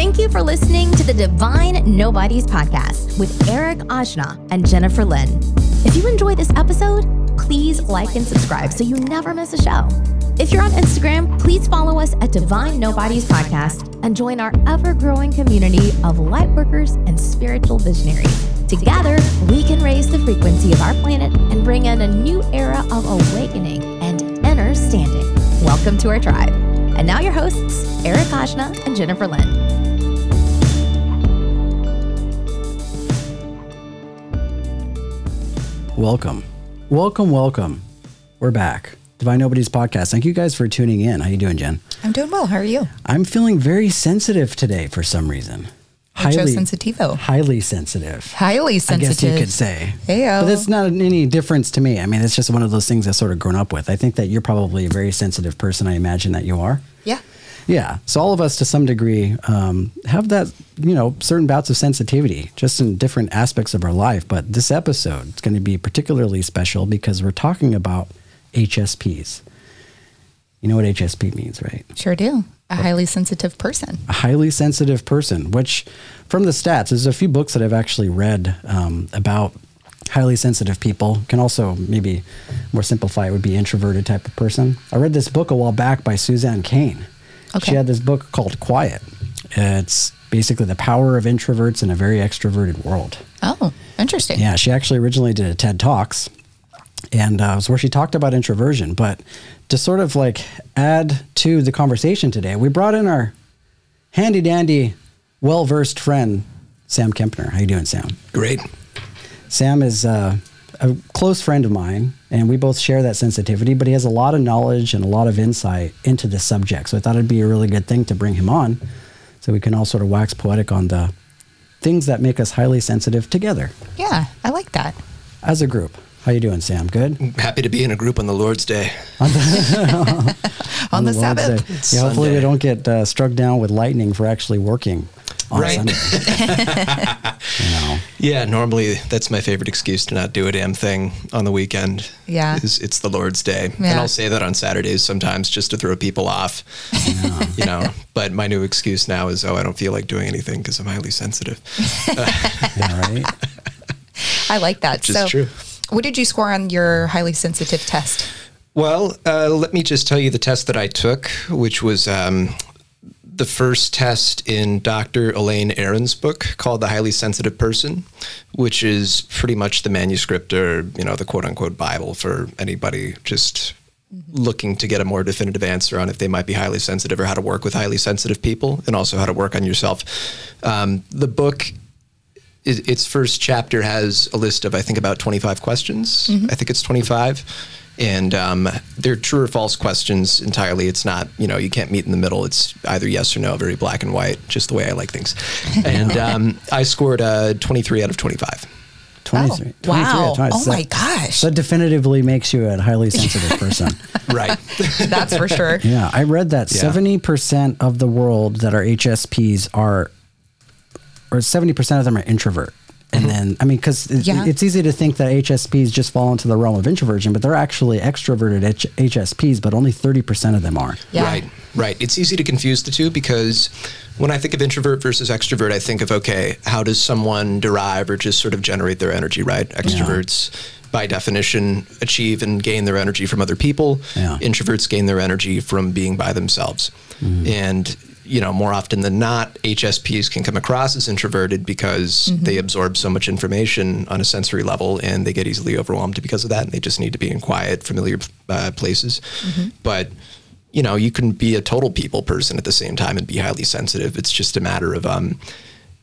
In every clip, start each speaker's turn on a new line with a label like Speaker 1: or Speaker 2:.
Speaker 1: Thank you for listening to the Divine Nobodies podcast with Eric Ajna and Jennifer Lynn. If you enjoy this episode, please like and subscribe so you never miss a show. If you're on Instagram, please follow us at Divine Nobodies Podcast and join our ever growing community of lightworkers and spiritual visionaries. Together, we can raise the frequency of our planet and bring in a new era of awakening and understanding. Welcome to our tribe. And now, your hosts, Eric Ajna and Jennifer Lynn.
Speaker 2: Welcome. Welcome, welcome. We're back. Divine Nobody's podcast. Thank you guys for tuning in. How you doing, Jen?
Speaker 3: I'm doing well. How are you?
Speaker 2: I'm feeling very sensitive today for some reason.
Speaker 3: Mucho sensitivo.
Speaker 2: Highly sensitive.
Speaker 3: Highly sensitive.
Speaker 2: I guess you could say.
Speaker 3: Heyo.
Speaker 2: But that's not any difference to me. I mean, it's just one of those things I've sort of grown up with. I think that you're probably a very sensitive person. I imagine that you are.
Speaker 3: Yeah.
Speaker 2: Yeah. So all of us, to some degree, um, have that, you know, certain bouts of sensitivity, just in different aspects of our life. But this episode is going to be particularly special because we're talking about HSPs. You know what HSP means, right?
Speaker 3: Sure do. A highly sensitive person.
Speaker 2: A highly sensitive person, which from the stats, there's a few books that I've actually read um, about highly sensitive people. Can also maybe more simplify it would be introverted type of person. I read this book a while back by Suzanne Cain.
Speaker 3: Okay.
Speaker 2: She had this book called Quiet. It's basically the power of introverts in a very extroverted world.
Speaker 3: Oh, interesting.
Speaker 2: Yeah, she actually originally did a TED Talks, and uh, it was where she talked about introversion. But to sort of like add to the conversation today, we brought in our handy dandy, well versed friend Sam Kempner. How you doing, Sam?
Speaker 4: Great.
Speaker 2: Sam is uh, a close friend of mine, and we both share that sensitivity. But he has a lot of knowledge and a lot of insight into this subject. So I thought it'd be a really good thing to bring him on, so we can all sort of wax poetic on the things that make us highly sensitive together
Speaker 3: Yeah, I like that.
Speaker 2: as a group. How you doing, Sam? Good.
Speaker 4: Happy to be in a group on the Lord's Day.
Speaker 3: On the
Speaker 2: Lord's
Speaker 3: Sabbath.
Speaker 2: Day.
Speaker 4: It's
Speaker 2: Yeah, hopefully we don't get uh, struck down with lightning for actually working
Speaker 4: Right.
Speaker 2: You know.
Speaker 4: Yeah, normally that's my favorite excuse to not do a damn thing on the weekend.
Speaker 3: Yeah.
Speaker 4: is it's the Lord's Day, and I'll say that on Saturdays sometimes just to throw people off. You know, but my new excuse now is, oh, I don't feel like doing anything because I'm highly sensitive.
Speaker 2: Yeah, right.
Speaker 3: I like that.
Speaker 4: Which
Speaker 3: so,
Speaker 4: true.
Speaker 3: what did you score on your highly sensitive test?
Speaker 4: Well, uh, let me just tell you the test that I took, which was um, the first test in Dr. Elaine Aron's book called The Highly Sensitive Person, which is pretty much the manuscript or, you know, the quote unquote Bible for anybody just looking to get a more definitive answer on if they might be highly sensitive or how to work with highly sensitive people and also how to work on yourself. Um, the book its first chapter has a list of I think about 25 questions. I think it's 25. And um, they're true or false questions entirely. It's not, you know, you can't meet in the middle. It's either yes or no, very black and white, just the way I like things. And um, I scored uh, 23 out of 25.
Speaker 2: 23.
Speaker 3: Oh, wow.
Speaker 2: 23,
Speaker 3: Oh
Speaker 2: So-
Speaker 3: my gosh.
Speaker 2: That definitively makes you a highly sensitive person.
Speaker 4: Right.
Speaker 3: That's for sure.
Speaker 2: Yeah, I read that
Speaker 4: Yeah.
Speaker 2: seventy percent of the world that are HSPs are, or seventy percent of them are introvert. And mm-hmm. then, I mean, because
Speaker 3: Yeah.
Speaker 2: it's easy to think that HSPs just fall into the realm of introversion, but they're actually extroverted H- HSPs, but only 30% of them are.
Speaker 3: Yeah.
Speaker 4: Right, right. It's easy to confuse the two because when I think of introvert versus extrovert, I think of okay, how does someone derive or just sort of generate their energy, right? Extroverts, by definition, achieve and gain their energy from other people.
Speaker 2: Yeah.
Speaker 4: Introverts gain their energy from being by themselves. Mm-hmm. And you know, more often than not, HSPs can come across as introverted because they absorb so much information on a sensory level and they get easily overwhelmed because of that. And they just need to be in quiet, familiar uh, places. But you know, you can be a total people person at the same time and be highly sensitive. It's just a matter of um,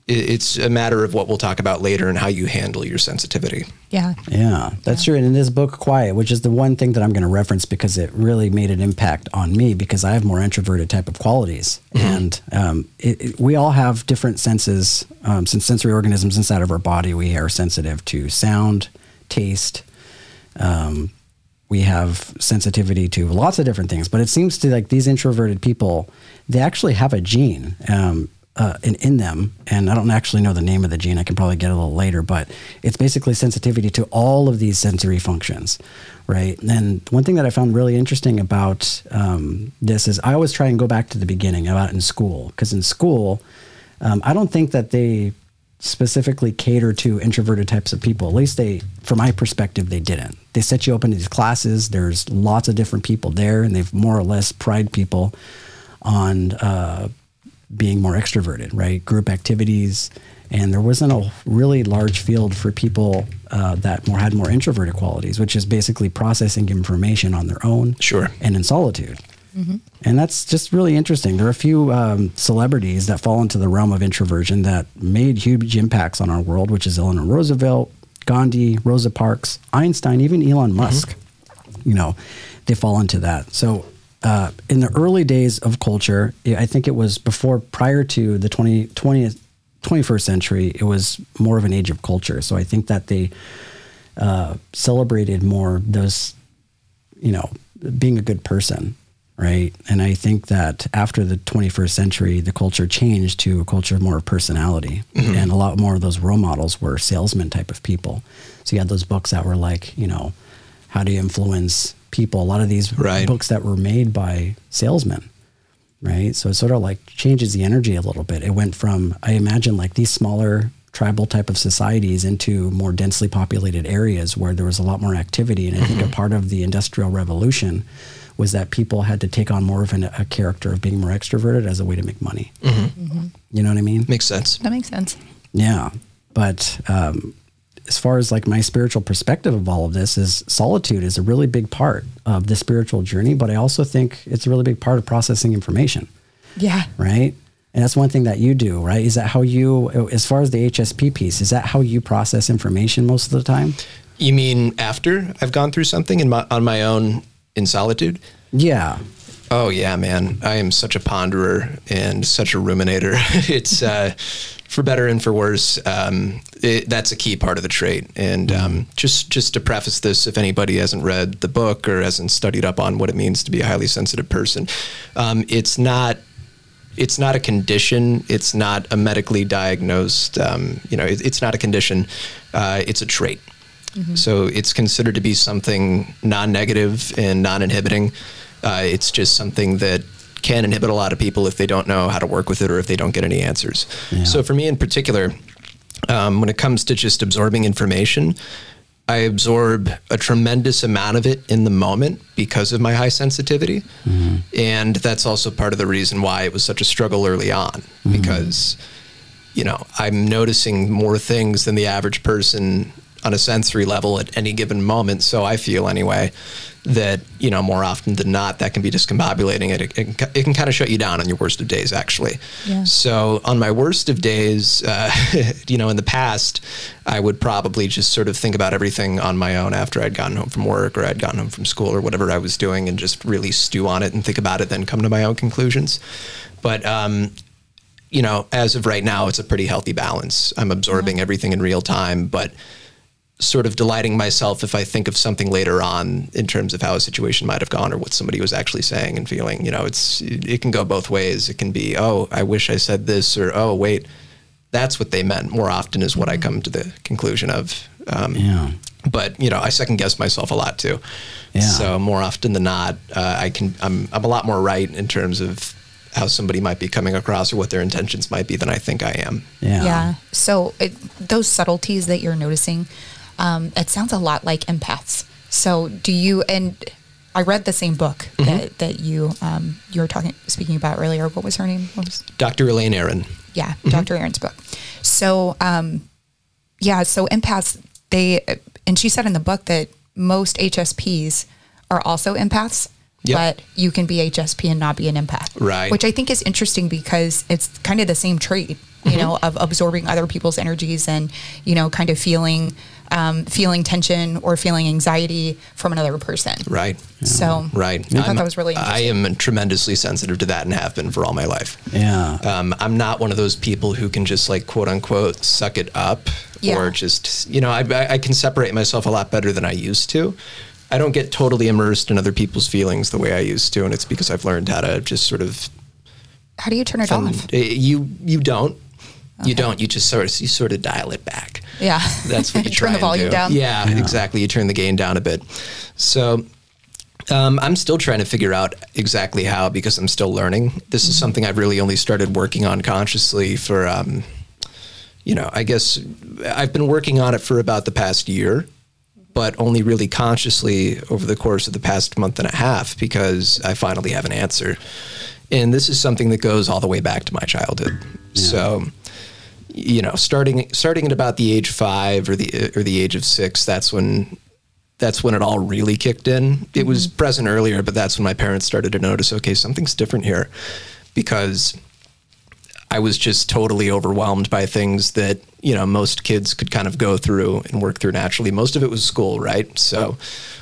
Speaker 4: it's a matter of what we'll talk about later and how you handle your sensitivity.
Speaker 3: Yeah.
Speaker 2: Yeah, that's true. And in this book, Quiet, which is the one thing that I'm going to reference because it really made an impact on me because I have more introverted type of qualities. And um, it, it- we all have different senses. Um, since sensory organisms inside of our body, we are sensitive to sound, taste. Um, we have sensitivity to lots of different things, but it seems to like these introverted people, they actually have a gene. Um, uh, in, in them, and I don't actually know the name of the gene. I can probably get a little later, but it's basically sensitivity to all of these sensory functions, right? And one thing that I found really interesting about um, this is I always try and go back to the beginning about in school, because in school, um, I don't think that they specifically cater to introverted types of people. At least they, from my perspective, they didn't. They set you up into these classes. There's lots of different people there, and they've more or less pride people on uh, being more extroverted, right? Group activities, and there wasn't a really large field for people uh, that more had more introverted qualities, which is basically processing information on their own,
Speaker 4: Sure.
Speaker 2: and in solitude. And that's just really interesting. There are a few um, celebrities that fall into the realm of introversion that made huge impacts on our world, which is Eleanor Roosevelt, Gandhi, Rosa Parks, Einstein, even Elon Musk. You know, they fall into that. So, uh, in the early days of culture, I think it was before, prior to the 20, 20th, 21st century, it was more of an age of culture. So, I think that they uh, celebrated more those, you know, being a good person, right? And I think that after the 21st century, the culture changed to a culture more of personality, and a lot more of those role models were salesman type of people. So you had those books that were like, you know, how do you influence people? A lot of these
Speaker 4: Right.
Speaker 2: books that were made by salesmen, right? So it sort of like changes the energy a little bit. It went from, I imagine, like these smaller tribal type of societies into more densely populated areas where there was a lot more activity. And I think a part of the Industrial Revolution was that people had to take on more of an, a character of being more extroverted as a way to make money. You know what I mean?
Speaker 4: Makes sense.
Speaker 3: That makes sense.
Speaker 2: Yeah. But um, as far as like my spiritual perspective of all of this is solitude is a really big part of the spiritual journey, but I also think it's a really big part of processing information,
Speaker 3: Yeah.
Speaker 2: right? And that's one thing that you do, right? Is that how you, as far as the HSP piece, is that how you process information most of the time?
Speaker 4: You mean after I've gone through something in my, on my own in solitude?
Speaker 2: Yeah.
Speaker 4: Oh yeah, man. I am such a ponderer and such a ruminator. it's uh, for better and for worse. Um, it, that's a key part of the trait. And um, just just to preface this, if anybody hasn't read the book or hasn't studied up on what it means to be a highly sensitive person, um, it's not it's not a condition. It's not a medically diagnosed. Um, you know, it, it's not a condition. Uh, it's a trait. So it's considered to be something non-negative and non-inhibiting. Uh, it's just something that can inhibit a lot of people if they don't know how to work with it or if they don't get any answers. So for me in particular, um, when it comes to just absorbing information, I absorb a tremendous amount of it in the moment because of my high sensitivity. And that's also part of the reason why it was such a struggle early on because, you know, I'm noticing more things than the average person on a sensory level at any given moment. So I feel anyway that, you know, more often than not, that can be discombobulating. It, it, can- it can kind of shut you down on your worst of days, actually.
Speaker 3: Yeah.
Speaker 4: So on my worst of days, uh, you know, in the past, I would probably just sort of think about everything on my own after I'd gotten home from work or I'd gotten home from school or whatever I was doing and just really stew on it and think about it, then come to my own conclusions. But, um, you know, as of right now, it's a pretty healthy balance. I'm absorbing everything in real time, but sort of delighting myself if I think of something later on in terms of how a situation might have gone or what somebody was actually saying and feeling. You know, it's it can go both ways. It can be, oh, I wish I said this, or oh, wait, that's what they meant. More often is what I come to the conclusion of. Um,
Speaker 2: Yeah.
Speaker 4: But you know, I second guess myself a lot too.
Speaker 2: Yeah.
Speaker 4: So more often than not, uh, I can I'm I'm a lot more right in terms of how somebody might be coming across or what their intentions might be than I think I am.
Speaker 2: Yeah.
Speaker 3: Yeah. So it, those subtleties that you're noticing, um, it sounds a lot like empaths. So do you? And I read the same book that, that you um, you were talking speaking about earlier. What was her name? Was
Speaker 4: Dr. Elaine Aron.
Speaker 3: yeah, Dr. Aron's book. So, um, yeah, so empaths, they, and she said in the book that most HSPs are also empaths,
Speaker 4: Yep.
Speaker 3: but you can be HSP and not be an empath.
Speaker 4: Right.
Speaker 3: Which I think is interesting because it's kind of the same trait, you know, of absorbing other people's energies and, you know, kind of feeling, um, feeling tension or feeling anxiety from another person.
Speaker 4: Right.
Speaker 3: So,
Speaker 4: Right.
Speaker 3: I thought
Speaker 4: I'm-
Speaker 3: that was really
Speaker 4: I am tremendously sensitive to that and have been for all my life.
Speaker 2: Yeah.
Speaker 4: Um, I'm not one of those people who can just like quote unquote suck it up
Speaker 3: Yeah.
Speaker 4: or just, you know, I, I I can separate myself a lot better than I used to. I don't get totally immersed in other people's feelings the way I used to. And it's because I've learned how to just sort of,
Speaker 3: How do you turn it
Speaker 4: fun-
Speaker 3: off?
Speaker 4: eh, you, you don't, you don't, you just sort of, you sort of dial it back.
Speaker 3: Yeah.
Speaker 4: That's what you
Speaker 3: Turn
Speaker 4: try
Speaker 3: the volume
Speaker 4: do.
Speaker 3: down.
Speaker 4: Yeah, exactly. You turn the gain down a bit. So Um, I'm still trying to figure out exactly how because I'm still learning. This is something I've really only started working on consciously for, um, you know, I guess I've been working on it for about the past year, but only really consciously over the course of the past month and a half because I finally have an answer. And this is something that goes all the way back to my childhood. So, you know, starting starting at about the age five or the or the age of six, that's when that's when it all really kicked in. It was mm-hmm. present earlier, but that's when my parents started to notice, okay, something's different here, because I was just totally overwhelmed by things that you know most kids could kind of go through and work through naturally. Most of it was school, right? So.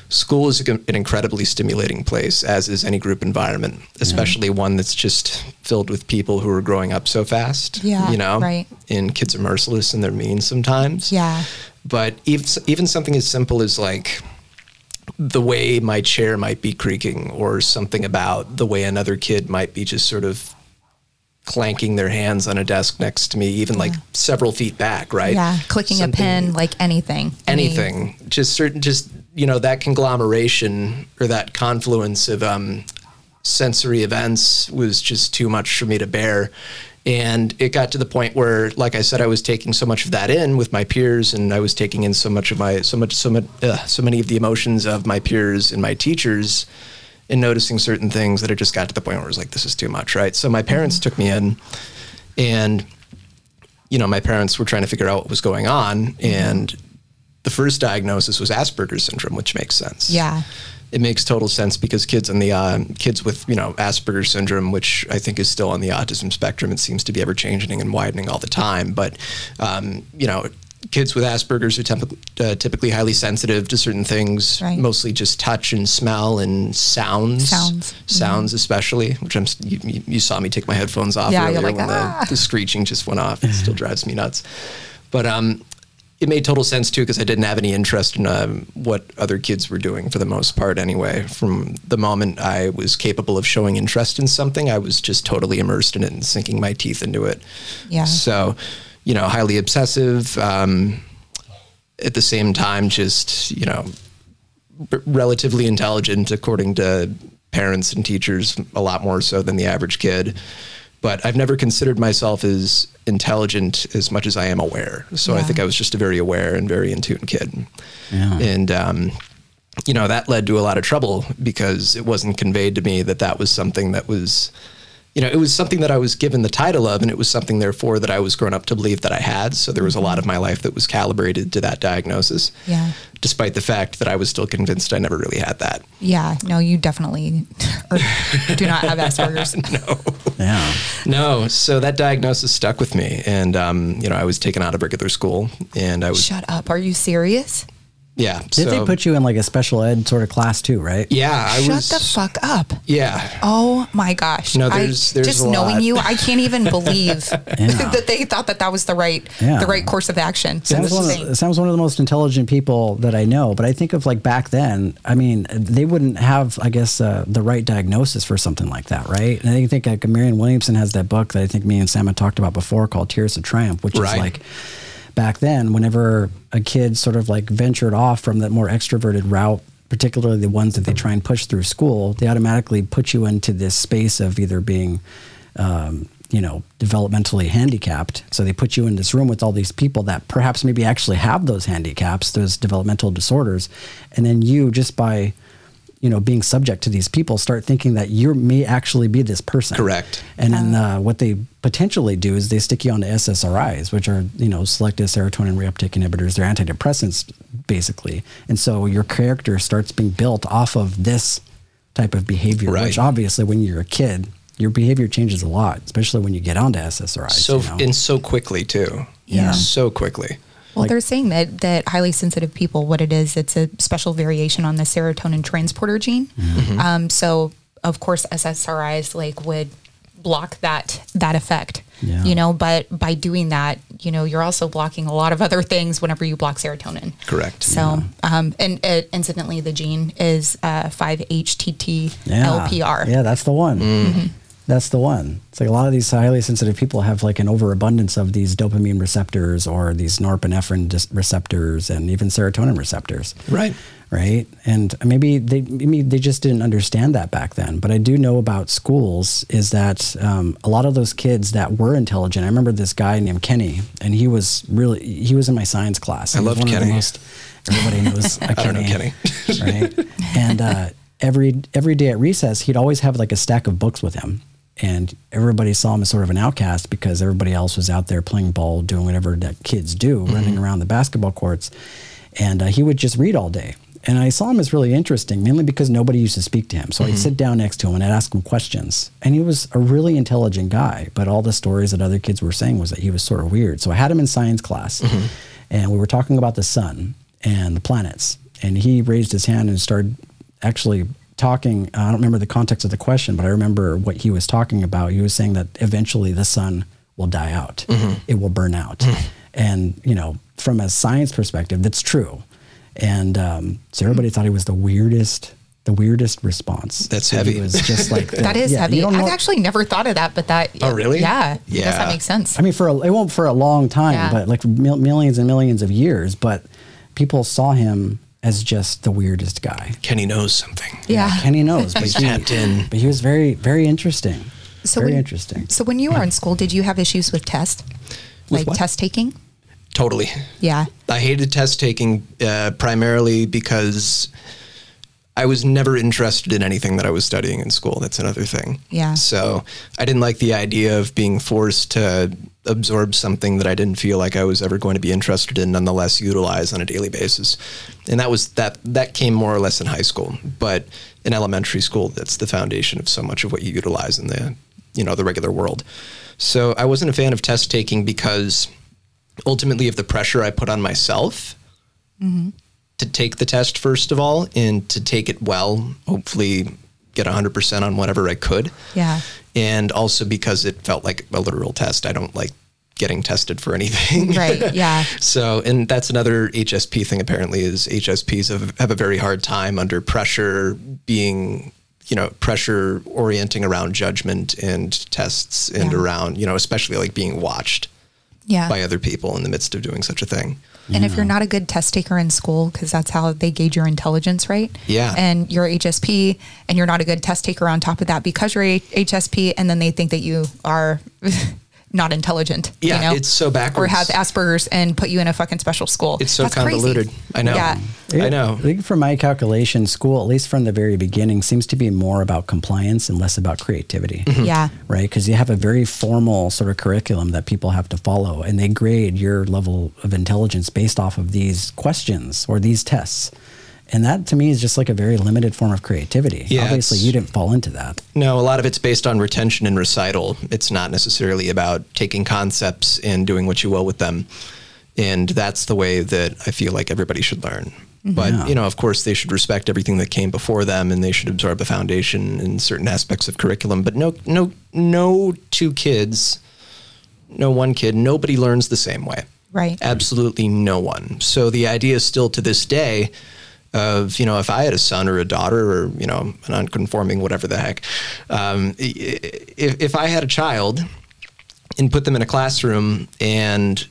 Speaker 4: School is an incredibly stimulating place, as is any group environment, especially one that's just filled with people who are growing up so fast.
Speaker 3: Yeah,
Speaker 4: you know,
Speaker 3: right.
Speaker 4: And kids are merciless and they're mean sometimes.
Speaker 3: Yeah.
Speaker 4: But even even something as simple as like the way my chair might be creaking, or something about the way another kid might be just sort of clanking their hands on a desk next to me, even like several feet back, right?
Speaker 3: Yeah. Clicking
Speaker 4: Something-
Speaker 3: a pen, like anything. Any-
Speaker 4: anything just certain just you know that conglomeration or that confluence of um, sensory events was just too much for me to bear and it got to the point where like i said i was taking so much of that in with my peers and i was taking in so much of my so much so much uh, so many of the emotions of my peers and my teachers and noticing certain things that it just got to the point where it was like this is too much right so my parents took me in and you know, my parents were trying to figure out what was going on, and the first diagnosis was Asperger's syndrome, which makes sense.
Speaker 3: Yeah.
Speaker 4: it makes total sense because kids on the um, kids with you know Asperger's syndrome, which I think is still on the autism spectrum, it seems to be ever changing and widening all the time. But um, you know. Kids with Asperger's are temp- uh, typically highly sensitive to certain things,
Speaker 3: Right.
Speaker 4: mostly just touch and smell and sounds.
Speaker 3: Sounds. Mm-hmm.
Speaker 4: Especially, which I'm. You, you saw me take my headphones off
Speaker 3: Yeah,
Speaker 4: earlier
Speaker 3: you're like,
Speaker 4: when
Speaker 3: "Ah."
Speaker 4: the, the screeching just went off. It still drives me nuts. But um, it made total sense too because I didn't have any interest in um, what other kids were doing for the most part. Anyway, from the moment I was capable of showing interest in something, I was just totally immersed in it and sinking my teeth into it.
Speaker 3: Yeah.
Speaker 4: So, you know, highly obsessive. Um, at the same time, just you know, r- relatively intelligent according to parents and teachers a lot more so than the average kid but i've never considered myself as intelligent as much as i am aware so i think i was just a very aware and very in tune kid
Speaker 2: Yeah.
Speaker 4: and um, you know that led to a lot of trouble because it wasn't conveyed to me that that was something that was you know it was something that i was given the title of and it was something therefore that i was grown up to believe that i had so there was a lot of my life that was calibrated to that diagnosis
Speaker 3: Yeah.
Speaker 4: despite the fact that i was still convinced i never really had that
Speaker 3: Yeah. No, you definitely do not have Asperger's. No.
Speaker 2: Yeah.
Speaker 4: no so that diagnosis stuck with me and um, you know i was taken out of regular school and i was
Speaker 3: Shut up. Are you serious?
Speaker 4: Yeah
Speaker 2: Did they put you in like a special ed sort of class too, right?
Speaker 4: yeah i
Speaker 3: Shut
Speaker 4: was
Speaker 3: the fuck up.
Speaker 4: yeah
Speaker 3: Oh my gosh.
Speaker 4: No, there's-
Speaker 3: I,
Speaker 4: there's
Speaker 3: just
Speaker 4: a
Speaker 3: knowing
Speaker 4: lot.
Speaker 3: you, I can't even believe that they thought that that was the right
Speaker 2: Yeah.
Speaker 3: the right course of action.
Speaker 2: Sam's one,
Speaker 3: Insane.
Speaker 2: of, Sam's one of the most intelligent people that I know, but I think of like back then, I mean, they wouldn't have, I guess, uh, the right diagnosis for something like that, right? And I think like Marianne Williamson has that book that I think me and Sam had talked about before called Tears of Triumph, which
Speaker 4: Right.
Speaker 2: is like back then, whenever a kid sort of like ventured off from that more extroverted route, particularly the ones that they try and push through school, they automatically put you into this space of either being um, you know, developmentally handicapped. So they put you in this room with all these people that perhaps maybe actually have those handicaps, those developmental disorders. And then you, just by, you know, being subject to these people, start thinking that you may actually be this person.
Speaker 4: Correct.
Speaker 2: And then uh, what they potentially do is they stick you onto SSRIs, which are, you know, selective serotonin reuptake inhibitors. They're antidepressants, basically. And so your character starts being built off of this type of behavior,
Speaker 4: Right.
Speaker 2: which obviously when you're a kid, your behavior changes a lot, especially when you get onto SSRIs.
Speaker 4: so
Speaker 2: you know?
Speaker 4: and so quickly too.
Speaker 2: Yeah.
Speaker 4: so quickly.
Speaker 3: Well, they're saying that that highly sensitive people, what it is, it's a special variation on the serotonin transporter gene.
Speaker 2: Mm-hmm.
Speaker 3: Um, so, of course, SSRIs like would block that that effect.
Speaker 2: Yeah.
Speaker 3: You know, but by doing that, you know, you're also blocking a lot of other things whenever you block serotonin.
Speaker 4: Correct.
Speaker 3: So, um, and uh, incidentally, the gene is uh, 5-HTT
Speaker 2: yeah.
Speaker 3: LPR.
Speaker 2: Yeah, that's the one.
Speaker 4: Mm.
Speaker 2: That's the one. It's like a lot of these highly sensitive people have like an overabundance of these dopamine receptors or these norepinephrine dis- receptors and even serotonin receptors.
Speaker 4: Right.
Speaker 2: Right. And maybe they maybe they just didn't understand that back then. But I do know about schools is that um, a lot of those kids that were intelligent. I remember this guy named Kenny, and he was really he was in my science class.
Speaker 4: I
Speaker 2: He
Speaker 4: loved
Speaker 2: one of the
Speaker 4: Kenny.
Speaker 2: most- everybody knows a
Speaker 4: I don't know
Speaker 2: Kenny,
Speaker 4: Kenny.
Speaker 2: right? And uh, every every day at recess, he'd always have like a stack of books with him, and everybody saw him as sort of an outcast because everybody else was out there playing ball, doing whatever that kids do,
Speaker 4: Mm-hmm.
Speaker 2: running around the basketball courts, and uh, he would just read all day. And I saw him as really interesting, mainly because nobody used to speak to him. So
Speaker 4: Mm-hmm.
Speaker 2: I'd sit down next to him and I'd ask him questions. And he was a really intelligent guy, but all the stories that other kids were saying was that he was sort of weird. So I had him in science class,
Speaker 4: Mm-hmm.
Speaker 2: and we were talking about the sun and the planets. And he raised his hand and started actually talking. I don't remember the context of the question, but I remember what he was talking about. He was saying that eventually the sun will die out, it will burn out. And, you know, from a science perspective, that's true. And um, so everybody thought he was the weirdest, the weirdest response.
Speaker 4: That's
Speaker 2: So
Speaker 4: heavy.
Speaker 2: He was just like the-
Speaker 3: That is
Speaker 2: yeah,
Speaker 3: heavy. I've actually never thought of that, but that.
Speaker 4: Oh, really?
Speaker 3: Yeah. I guess that makes sense.
Speaker 2: I mean, for a, it won't for a long time,
Speaker 3: Yeah.
Speaker 2: but like mil- millions and millions of years. But people saw him as just the weirdest guy.
Speaker 4: Kenny knows something.
Speaker 3: yeah.
Speaker 2: Kenny knows, but
Speaker 4: He's
Speaker 2: he,
Speaker 4: tapped in.
Speaker 2: But he was very, very interesting.
Speaker 3: So
Speaker 2: very
Speaker 3: when-
Speaker 2: interesting.
Speaker 3: So when you were in school, did you have issues with test,
Speaker 4: With
Speaker 3: like
Speaker 4: what?
Speaker 3: test taking?
Speaker 4: Totally.
Speaker 3: Yeah.
Speaker 4: I hated test taking uh, primarily because I was never interested in anything that I was studying in school. That's another thing.
Speaker 3: Yeah.
Speaker 4: So I didn't like the idea of being forced to absorb something that I didn't feel like I was ever going to be interested in, nonetheless utilize on a daily basis. And that was that. That came more or less in high school, but in elementary school, that's the foundation of so much of what you utilize in the you know the regular world. So I wasn't a fan of test taking because ultimately of the pressure I put on myself mm-hmm. To take the test first of all and to take it well, hopefully get 100% on whatever I could.
Speaker 3: Yeah.
Speaker 4: And also because it felt like a literal test. I don't like getting tested for anything.
Speaker 3: Right. Yeah.
Speaker 4: So, and that's another HSP thing apparently is HSPs have, have a very hard time under pressure being, you know, pressure orienting around judgment and tests and
Speaker 3: Yeah.
Speaker 4: around, you know, especially like being watched
Speaker 3: Yeah.
Speaker 4: by other people in the midst of doing such a thing.
Speaker 3: And if you're not a good test taker in school, because that's how they gauge your intelligence, right?
Speaker 4: Yeah.
Speaker 3: And you're HSP, and you're not a good test taker on top of that because you're a- HSP, and then they think that you are not intelligent.
Speaker 4: Yeah,
Speaker 3: you know?
Speaker 4: it's so backwards.
Speaker 3: Or have Asperger's and put you in a fucking special school.
Speaker 4: It's so
Speaker 3: That's crazy.
Speaker 4: convoluted. I know.
Speaker 3: Yeah.
Speaker 4: I know.
Speaker 2: I think from my calculation, school, at least from the very beginning, seems to be more about compliance and less about creativity. Mm-hmm.
Speaker 3: Yeah.
Speaker 2: Right? Because you have a very formal sort of curriculum that people have to follow, and they grade your level of intelligence based off of these questions or these tests. And that to me is just like a very limited form of creativity.
Speaker 4: Yeah,
Speaker 2: Obviously, you didn't fall into that.
Speaker 4: No, a lot of it's based on retention and recital. It's not necessarily about taking concepts and doing what you will with them. And that's the way that I feel like everybody should learn. Mm-hmm. But,
Speaker 2: Yeah.
Speaker 4: you know, of course, they should respect everything that came before them and they should absorb a foundation in certain aspects of curriculum. But no, no, no two kids, no one kid, nobody learns the same way.
Speaker 3: Right.
Speaker 4: Absolutely no one. So the idea is still to this day of, you know, if I had a son or a daughter or, you know, an unconforming, whatever the heck, um, i- i- if, if I had a child and put them in a classroom and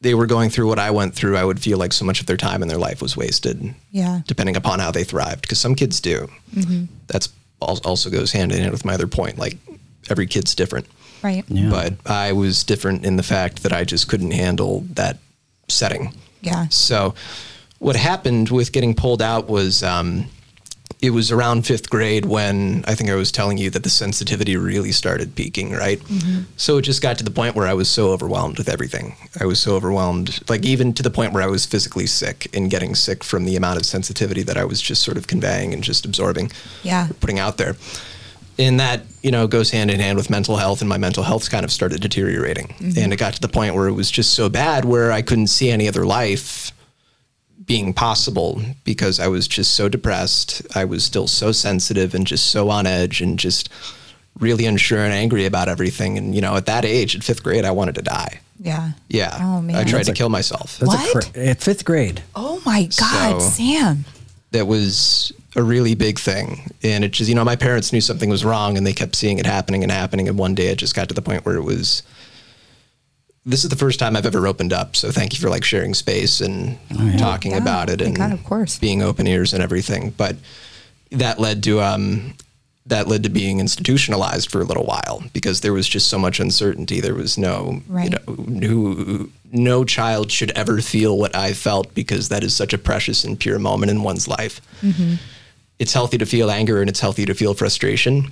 Speaker 4: they were going through what I went through, I would feel like so much of their time in their life was wasted.
Speaker 3: Yeah.
Speaker 4: Depending upon how they thrived, because some kids do. That's also goes hand in hand with my other point. Like every kid's different.
Speaker 3: Right.
Speaker 2: Yeah.
Speaker 4: But I was different in the fact that I just couldn't handle that setting.
Speaker 3: Yeah.
Speaker 4: So, what happened with getting pulled out was um, it was around fifth grade when I think I was telling you that the sensitivity really started peaking, right? So, it just got to the point where I was so overwhelmed with everything. I was so overwhelmed, like even to the point where I was physically sick and getting sick from the amount of sensitivity that I was just sort of conveying and just absorbing
Speaker 3: Yeah.
Speaker 4: putting out there. And that, you know, goes hand in hand with mental health, and my mental health kind of started deteriorating. And it got to the point where it was just so bad where I couldn't see any other life being possible because I was just so depressed. I was still so sensitive and just so on edge and just really unsure and angry about everything. And, you know, at that age, at fifth grade, I wanted to die.
Speaker 3: Yeah.
Speaker 4: Yeah.
Speaker 3: Oh, man.
Speaker 4: I tried
Speaker 2: That's
Speaker 4: to
Speaker 2: a-
Speaker 4: kill myself.
Speaker 2: That's
Speaker 3: What?
Speaker 2: A cra- at fifth grade.
Speaker 3: Oh my God,
Speaker 4: So-
Speaker 3: Sam.
Speaker 4: that was a really big thing. And it just, you know, my parents knew something was wrong and they kept seeing it happening and happening. And one day it just got to the point where it was, this is the first time I've ever opened up. So thank you for like sharing space and talking
Speaker 3: Yeah.
Speaker 4: about it
Speaker 3: Oh,
Speaker 4: and
Speaker 3: God, of course.
Speaker 4: being open ears and everything. But that led to, um, that led to being institutionalized for a little while because there was just so much uncertainty. There was no,
Speaker 3: Right.
Speaker 4: you know, who, no child should ever feel what I felt because that is such a precious and pure moment in one's life. It's healthy to feel anger and it's healthy to feel frustration,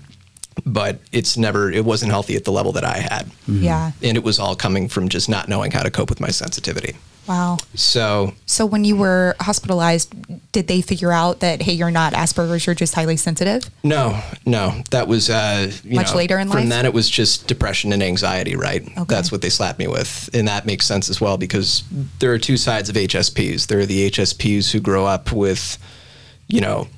Speaker 4: but it's never, it wasn't healthy at the level that I had.
Speaker 3: Yeah.
Speaker 4: And it was all coming from just not knowing how to cope with my sensitivity.
Speaker 3: Wow.
Speaker 4: So
Speaker 3: So when you were hospitalized, did they figure out that hey, you're not Asperger's, you're just highly sensitive?
Speaker 4: No, no, that was uh, you
Speaker 3: Much
Speaker 4: know,
Speaker 3: later in life.
Speaker 4: From then, it was just depression and anxiety. Right,
Speaker 3: Okay.
Speaker 4: that's what they slapped me with, and that makes sense as well because there are two sides of HSPs. There are the HSPs who grow up with, you know,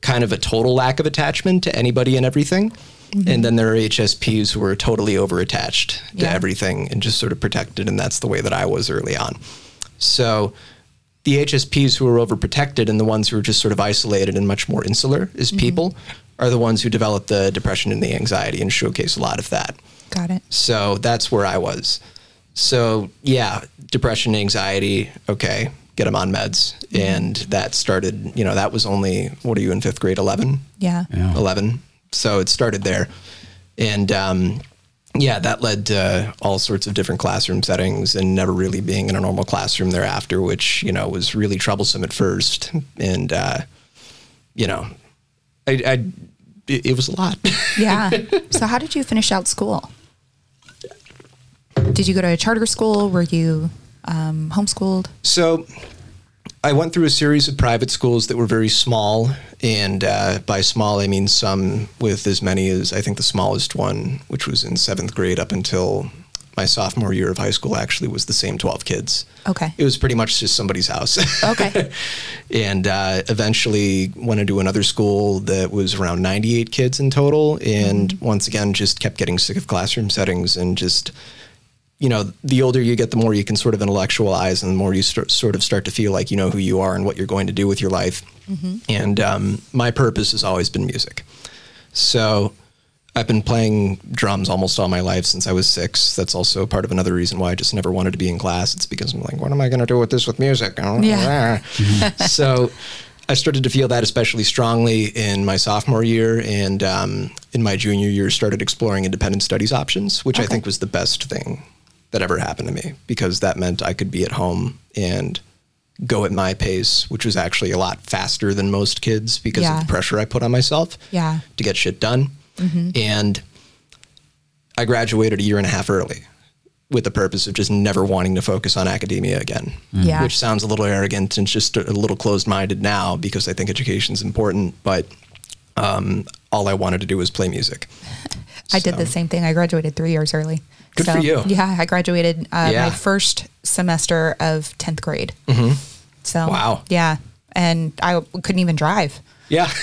Speaker 4: kind of a total lack of attachment to anybody and everything. Mm-hmm. And then there are HSPs who are totally over attached to
Speaker 3: Yeah.
Speaker 4: everything and just sort of protected. And that's the way that I was early on. So the HSPs who are overprotected and the ones who are just sort of isolated and much more insular as mm-hmm. people are the ones who develop the depression and the anxiety and showcase a lot of that.
Speaker 3: Got it.
Speaker 4: So that's where I was. So yeah, depression, anxiety, okay, get them on meds. And that started, you know, that was only, what are you in fifth grade, 11?
Speaker 3: Yeah.
Speaker 2: Yeah.
Speaker 4: 11. So it started there. And um, yeah, that led to all sorts of different classroom settings and never really being in a normal classroom thereafter, which, you know, was really troublesome at first. And, uh, you know, I, I it, it was a lot.
Speaker 3: Yeah. so how did you finish out school? Did you go to a charter school? Were you um, homeschooled?
Speaker 4: So I went through a series of private schools that were very small. And uh, by small, I mean some with as many as I think the smallest one, which was in seventh grade up until my sophomore year of high school, actually was the same 12 kids.
Speaker 3: Okay.
Speaker 4: It was pretty much just somebody's house.
Speaker 3: Okay.
Speaker 4: and uh, eventually went into another school that was around 98 kids in total. And once again, just kept getting sick of classroom settings and just, you know, the older you get, the more you can sort of intellectualize and the more you start, sort of start to feel like you know who you are and what you're going to do with your life. And um, my purpose has always been music. So I've been playing drums almost all my life since I was six. That's also part of another reason why I just never wanted to be in class. It's because I'm like, what am I going to do with this with music?
Speaker 3: Yeah.
Speaker 4: so I started to feel that especially strongly in my sophomore year, and um, in my junior year, started exploring independent studies options, which I think was the best thing that ever happened to me because that meant I could be at home and go at my pace, which was actually a lot faster than most kids because
Speaker 3: Yeah.
Speaker 4: of the pressure I put on myself
Speaker 3: Yeah.
Speaker 4: to get shit done. And I graduated a year and a half early with the purpose of just never wanting to focus on academia again.
Speaker 3: Yeah.
Speaker 4: Which sounds a little arrogant and just a little closed minded now because I think education is important, but um, all I wanted to do was play music.
Speaker 3: I did the same thing. I graduated three years early.
Speaker 4: Good for you.
Speaker 3: Yeah, I graduated uh,
Speaker 4: Yeah.
Speaker 3: my first semester of tenth grade. So
Speaker 4: Wow.
Speaker 3: yeah, and I couldn't even drive.
Speaker 4: Yeah.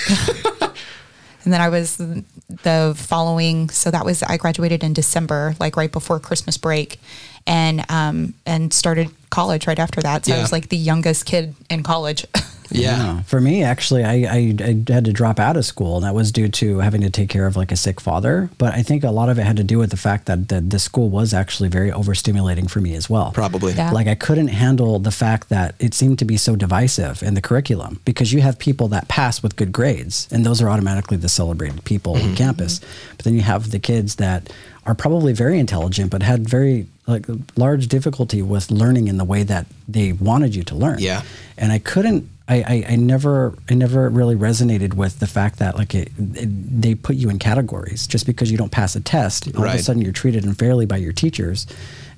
Speaker 3: And then I was the following. So that was I graduated in December, like right before Christmas break, and um and started college right after that. So I was like the youngest kid in college.
Speaker 4: yeah.
Speaker 2: For me, actually, I, I, I had to drop out of school, and that was due to having to take care of like a sick father. But I think a lot of it had to do with the fact that the, the school was actually very overstimulating for me as well.
Speaker 4: Probably.
Speaker 3: Yeah.
Speaker 2: Like I couldn't handle the fact that it seemed to be so divisive in the curriculum because you have people that pass with good grades, and those are automatically the celebrated people on mm-hmm. campus. But then you have the kids that are probably very intelligent, but had very like large difficulty with learning in the way that they wanted you to learn
Speaker 4: Yeah.
Speaker 2: and I couldn't. I, I, I never I never really resonated with the fact that like it, it, they put you in categories just because you don't pass a test. All of a sudden you're treated unfairly by your teachers.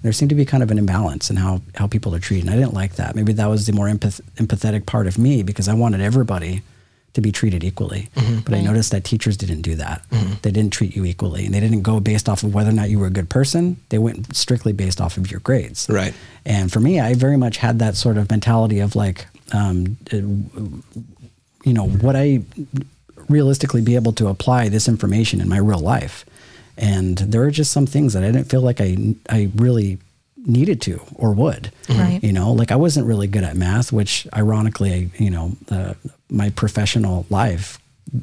Speaker 2: There seemed to be kind of an imbalance in how how people are treated. And I didn't like that. Maybe that was the more empath- empathetic part of me because I wanted everybody to be treated equally. Mm-hmm. But I noticed that teachers didn't do that. Mm-hmm. They didn't treat you equally, and they didn't go based off of whether or not you were a good person. They went strictly based off of your grades.
Speaker 4: Right.
Speaker 2: And for me, I very much had that sort of mentality of like, um, uh, you know, would I realistically be able to apply this information in my real life? And there are just some things that I didn't feel like I, I really needed to or would.
Speaker 3: Right.
Speaker 2: You know, like I wasn't really good at math, which ironically, you know, uh, my professional life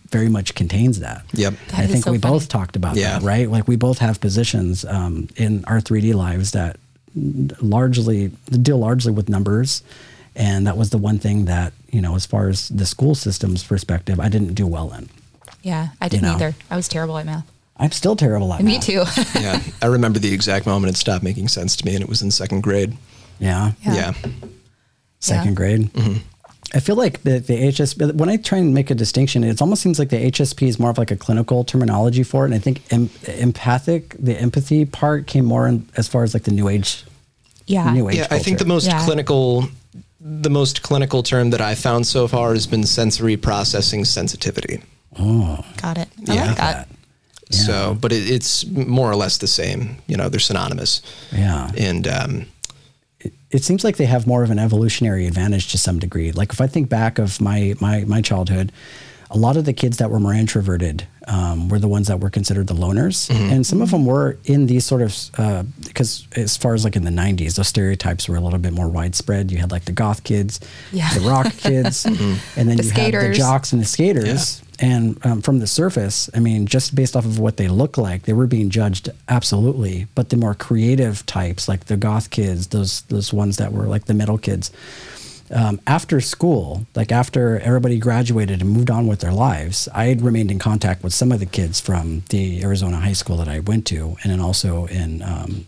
Speaker 2: very much contains that.
Speaker 4: Yep.
Speaker 3: That
Speaker 2: I think
Speaker 3: so
Speaker 2: we
Speaker 3: funny.
Speaker 2: both talked about
Speaker 4: Yeah.
Speaker 2: that, right? Like we both have positions um, in our 3D lives that largely deal largely with numbers. And that was the one thing that, you know, as far as the school system's perspective, I didn't do well in.
Speaker 3: Yeah, I didn't
Speaker 2: know.
Speaker 3: either. I was terrible at math.
Speaker 2: I'm still terrible at math.
Speaker 3: Me
Speaker 2: math.
Speaker 3: too.
Speaker 4: yeah. I remember the exact moment it stopped making sense to me, and it was in second grade.
Speaker 2: Yeah.
Speaker 3: Yeah.
Speaker 4: Yeah.
Speaker 2: Second
Speaker 3: Yeah.
Speaker 2: grade. Mm-hmm. I feel like the, the HSP, when I try and make a distinction, it almost seems like the HSP is more of like a clinical terminology for it. And I think em, empathic, the empathy part came more in, as far as like the new age,
Speaker 3: yeah.
Speaker 2: new age
Speaker 4: Yeah, I think the most
Speaker 3: Yeah.
Speaker 4: clinical the most clinical term that I found so far has been sensory processing sensitivity.
Speaker 3: Oh, got it. I
Speaker 4: Yeah.
Speaker 3: like that.
Speaker 2: Yeah.
Speaker 4: So, but it, it's more or less the same. You know, they're synonymous.
Speaker 2: Yeah.
Speaker 4: And um,
Speaker 2: it seems like they have more of an evolutionary advantage to some degree. Like if I think back of my my my childhood, a lot of the kids that were more introverted um, were the ones that were considered the loners, and some of them were in these sort of uh, because as far as like in the '90s, those stereotypes were a little bit more widespread. You had like the goth kids,
Speaker 3: Yeah.
Speaker 2: the rock kids, and then
Speaker 3: The
Speaker 2: you had the jocks and the skaters. And um, from the surface, I mean, just based off of what they look like, they were being judged absolutely. But the more creative types, like the goth kids, those those ones that were like the middle kids, um, after school, like after everybody graduated and moved on with their lives, I had remained in contact with some of the kids from the Arizona high school that I went to, and then also in um,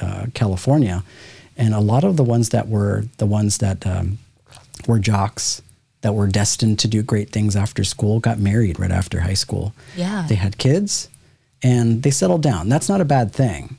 Speaker 2: uh, California. And a lot of the ones that were the ones that um, were jocks that were destined to do great things after school got married right after high school.
Speaker 3: Yeah.
Speaker 2: They had kids and they settled down. That's not a bad thing.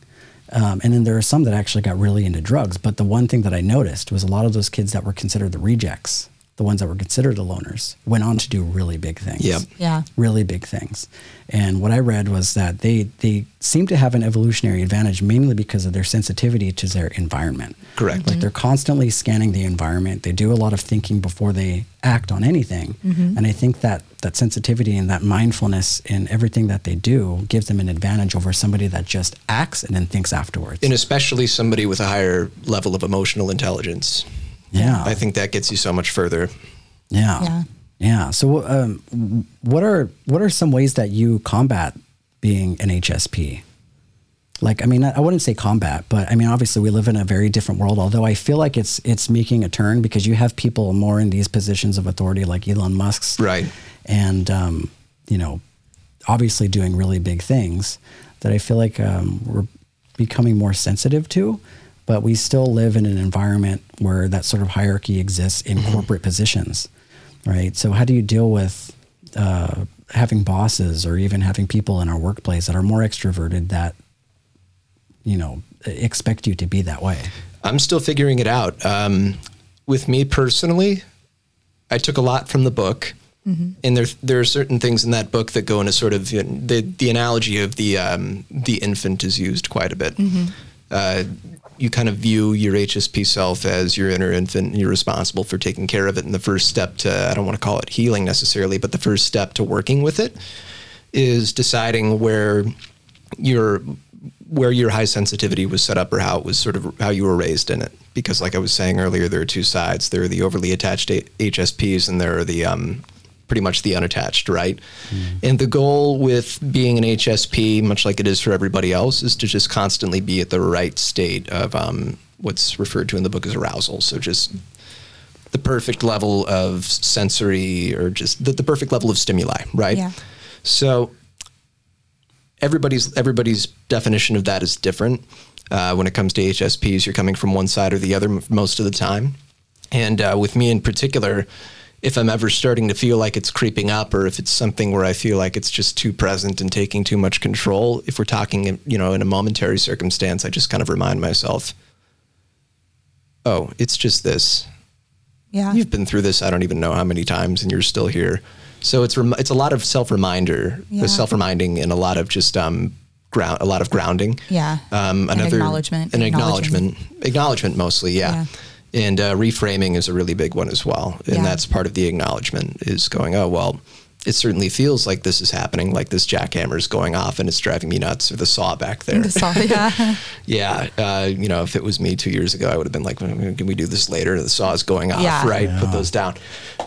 Speaker 2: Um, and then there are some that actually got really into drugs. But the one thing that I noticed was a lot of those kids that were considered the rejects, the ones that were considered the loners, went on to do really big things.
Speaker 4: Yep.
Speaker 3: Yeah.
Speaker 2: Really big things. And what I read was that they they seem to have an evolutionary advantage mainly because of their sensitivity to their environment.
Speaker 4: Correct.
Speaker 2: Like they're mm-hmm. constantly scanning the environment. They do a lot of thinking before they act on anything. Mm-hmm. And I think that that sensitivity and that mindfulness in everything that they do gives them an advantage over somebody that just acts and then thinks afterwards.
Speaker 4: and especially somebody with a higher level of emotional intelligence.
Speaker 2: Yeah.
Speaker 4: I think that gets you so much further.
Speaker 2: Yeah.
Speaker 3: Yeah.
Speaker 2: Yeah. So, um, what are what are some ways that you combat being an HSP? Like, I mean, I I wouldn't say combat, but I mean, obviously, we live in a very different world. Although I feel like it's it's making a turn because you have people more in these positions of authority, like Elon Musk's,
Speaker 4: Right.
Speaker 2: and um, you know, obviously doing really big things that I feel like um, we're becoming more sensitive to. But we still live in an environment where that sort of hierarchy exists in corporate positions, right? So how do you deal with uh, having bosses or even having people in our workplace that are more extroverted that you know expect you to be that way?
Speaker 4: I'm still figuring it out. Um, with me personally, I took a lot from the book, and there there are certain things in that book that go into sort of you know, the the analogy of the um, the infant is used quite a bit. Uh, you kind of view your HSP self as your inner infant, and you're responsible for taking care of it. And the first step to I don't want to call it healing necessarily, but the first step to working with it is deciding where your where your high sensitivity was set up or how it was sort of how you were raised in it because like i was saying earlier there are two sides there are the overly attached hsps and there are the um, pretty much the unattached right and the goal with being an hsp much like it is for everybody else is to just constantly be at the right state of um, what's referred to in the book as arousal so just the perfect level of sensory or just the, the perfect level of stimuli right
Speaker 3: Yeah.
Speaker 4: so everybody's everybody's definition of that is different. Uh, when it comes to HSPs, you're coming from one side or the other m- most of the time. And uh, with me in particular, if I'm ever starting to feel like it's creeping up, or if it's something where I feel like it's just too present and taking too much control, if we're talking, you know, in a momentary circumstance, I just kind of remind myself, oh, it's just this.
Speaker 3: Yeah.
Speaker 4: You've been through this. I don't even know how many times, and you're still here. So it's rem- it's a lot of self reminder,
Speaker 3: Yeah.
Speaker 4: self reminding, and a lot of just um ground, a lot of grounding.
Speaker 3: Yeah.
Speaker 4: Um,
Speaker 3: An
Speaker 4: another
Speaker 3: acknowledgement,
Speaker 4: an acknowledgement, acknowledgement mostly, yeah. And uh, reframing is a really big one as well, and
Speaker 3: Yeah.
Speaker 4: that's part of the acknowledgement is going, oh well, it certainly feels like this is happening, like this jackhammer is going off, and it's driving me nuts, or the saw back there.
Speaker 3: The saw- yeah.
Speaker 4: Yeah, uh, you know, if it was me two years ago, I would have been like, "Can we do this later?" The saw is going off,
Speaker 3: Yeah.
Speaker 4: right? Put those down.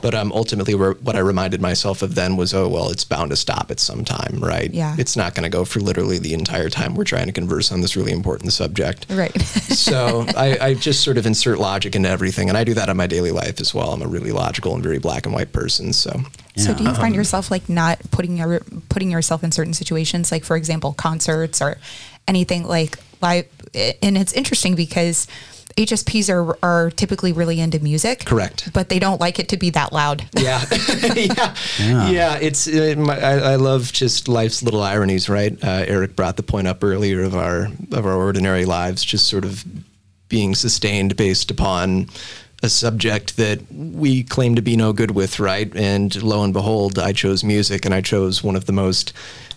Speaker 4: But um, ultimately, where, what I reminded myself of then was, oh well, it's bound to stop at some time, right?
Speaker 3: Yeah.
Speaker 4: It's not going to go for literally the entire time we're trying to converse on this really important subject.
Speaker 3: Right.
Speaker 4: so I, I just sort of insert logic into everything, and I do that in my daily life as well. I'm a really logical and very black and white person. So
Speaker 3: So do you
Speaker 4: Um,
Speaker 3: find yourself like not putting your putting yourself in certain situations, like for example, concerts or anything like live? And it's interesting because HSPs are are typically really into music,
Speaker 4: Correct.
Speaker 3: But they don't like it to be that loud.
Speaker 4: yeah. yeah, yeah, It's uh, my, I, I love just life's little ironies, right? Uh, Eric brought the point up earlier of our of our ordinary lives, just sort of being sustained based upon a subject that we claim to be no good with, right? And lo and behold, I chose music, and I chose one of the most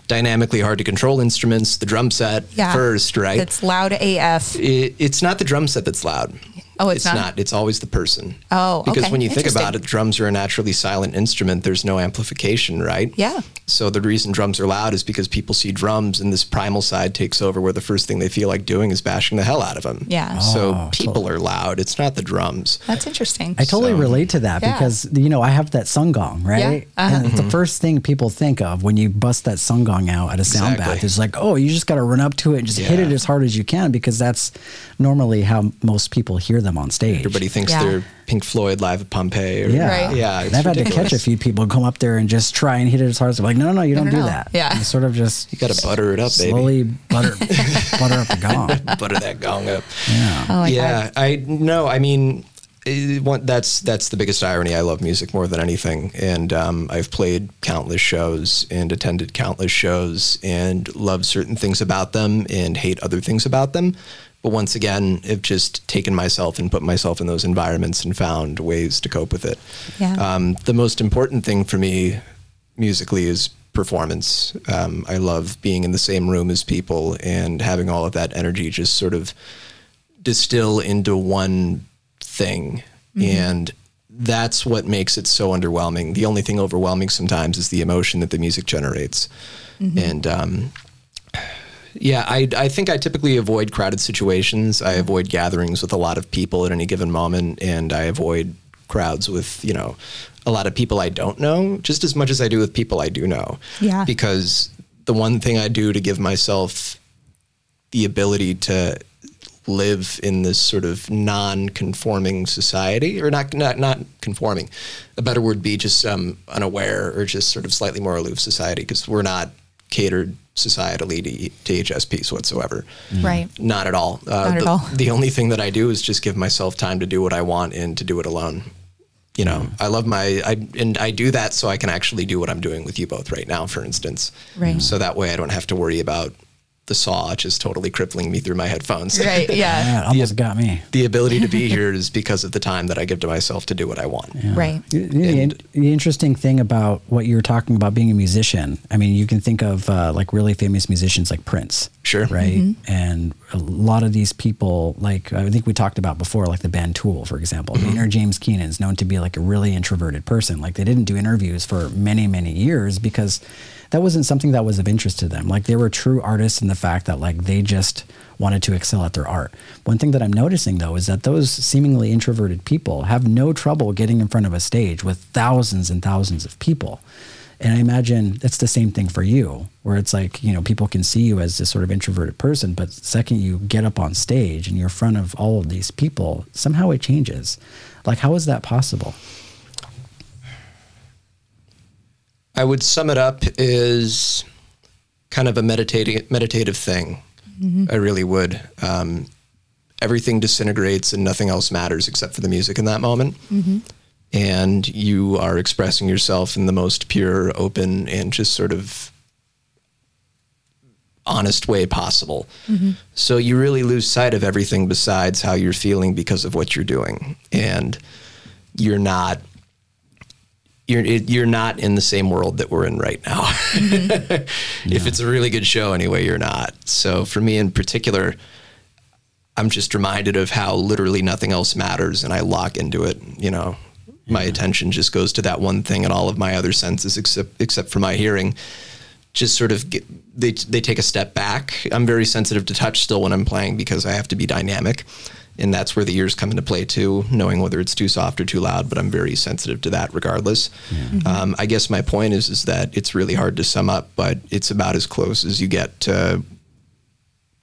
Speaker 4: dynamically hard to control instruments, the drum set,
Speaker 3: Yeah,
Speaker 4: first, right?
Speaker 3: It's loud AF.
Speaker 4: it, it's not the drum set that's loud.
Speaker 3: Oh, it's not?
Speaker 4: It's always the person.
Speaker 3: Oh,
Speaker 4: because
Speaker 3: okay.
Speaker 4: when you think about it, drums are a naturally silent instrument. There's no amplification, right?
Speaker 3: Yeah.
Speaker 4: So the reason drums are loud is because people see drums and this primal side takes over, where the first thing they feel like doing is bashing the hell out of them.
Speaker 3: Yeah.
Speaker 4: So
Speaker 2: Oh,
Speaker 4: people are loud. It's not the drums.
Speaker 3: That's interesting.
Speaker 2: I totally
Speaker 4: So-
Speaker 2: relate to that
Speaker 3: Yeah.
Speaker 2: because you know I have that sun gong, right?
Speaker 3: Uh-huh.
Speaker 2: And it's the first thing people think of when you bust that sun gong out at a sound
Speaker 4: Exactly.
Speaker 2: bath is like, oh, you just got to run up to it and just hit it as hard as you can because that's normally how most people hear them on stage.
Speaker 4: Everybody thinks
Speaker 3: Yeah.
Speaker 4: they're Pink Floyd live at Pompeii. Or,
Speaker 2: Yeah,
Speaker 3: Right.
Speaker 4: Yeah.
Speaker 2: and I've had to catch a few people come up there and just try and hit it as hard as they're like, no, no, no, you don't
Speaker 3: no,
Speaker 2: do
Speaker 3: no.
Speaker 2: that.
Speaker 3: Yeah.
Speaker 2: you sort of just
Speaker 4: You got to butter it up, baby.
Speaker 2: slowly butter butter up the gong.
Speaker 4: butter that gong up.
Speaker 2: Yeah.
Speaker 3: oh my
Speaker 4: yeah,
Speaker 3: God.
Speaker 4: I no, I mean, it, one, that's that's the biggest irony. I love music more than anything, and um, I've played countless shows and attended countless shows and love certain things about them and hate other things about them. But once again, I've just taken myself and put myself in those environments and found ways to cope with it.
Speaker 3: Yeah.
Speaker 4: Um, the most important thing for me musically is performance. Um, I love being in the same room as people and having all of that energy just sort of distill into one thing. And that's what makes it so underwhelming. The only thing overwhelming sometimes is the emotion that the music generates. And um, yeah, I, I think I typically avoid crowded situations. I avoid gatherings with a lot of people at any given moment, and I avoid crowds with, you know, a lot of people I don't know, just as much as I do with people I do know.
Speaker 3: Yeah.
Speaker 4: Because the one thing I do to give myself the ability to live in this sort of non-conforming society or not not not conforming a better word would be just um, unaware or just sort of slightly more aloof society because we're not catered societally to, to HSPs whatsoever
Speaker 3: Right.
Speaker 4: not at all uh,
Speaker 3: Not at
Speaker 4: the,
Speaker 3: all.
Speaker 4: the only thing that I do is just give myself time to do what I want and to do it alone you know I love my I and I do that so I can actually do what I'm doing with you both right now for instance
Speaker 3: Right.
Speaker 4: so that way I don't have to worry about the saw just totally crippling me through my headphones
Speaker 3: Right. Yeah.
Speaker 2: Yeah, it almost got me.
Speaker 4: the ability to be here is because of the time that I give to myself to do what I want.
Speaker 3: Right.
Speaker 2: The, the- the interesting thing about what you were talking about being a musician, I mean, you can think of uh, like really famous musicians like Prince.
Speaker 4: Sure.
Speaker 2: Right. And a lot of these people, like I think we talked about before, like the band Tool, for example. Maynard James Keenan is known to be like a really introverted person. Like they didn't do interviews for many, many years because that wasn't something that was of interest to them. Like they were true artists in the fact that like they just wanted to excel at their art. One thing that I'm noticing though is that those seemingly introverted people have no trouble getting in front of a stage with thousands and thousands of people. And I imagine it's the same thing for you, where it's like, you know, people can see you as this sort of introverted person, but second you get up on stage and you're in front of all of these people, somehow it changes. Like, how is that possible?
Speaker 4: I would sum it up as kind of a meditating meditative thing. Mm-hmm. I really would. Um, everything disintegrates and nothing else matters except for the music in that moment. Mm-hmm. And you are expressing yourself in the most pure, open, and just sort of honest way possible. Mm-hmm. So you really lose sight of everything besides how you're feeling because of what you're doing. And you're not you're it, you're not in the same world that we're in right now. Mm-hmm. if it's a really good show anyway, you're not. So for me in particular, I'm just reminded of how literally nothing else matters and I lock into it, you know. My attention just goes to that one thing and all of my other senses except except for my hearing just sort of get, they they take a step back. I'm very sensitive to touch still when I'm playing because I have to be dynamic, and that's where the ears come into play too, knowing whether it's too soft or too loud. But I'm very sensitive to that, regardless. Um, I guess my point is is that it's really hard to sum up, but it's about as close as you get to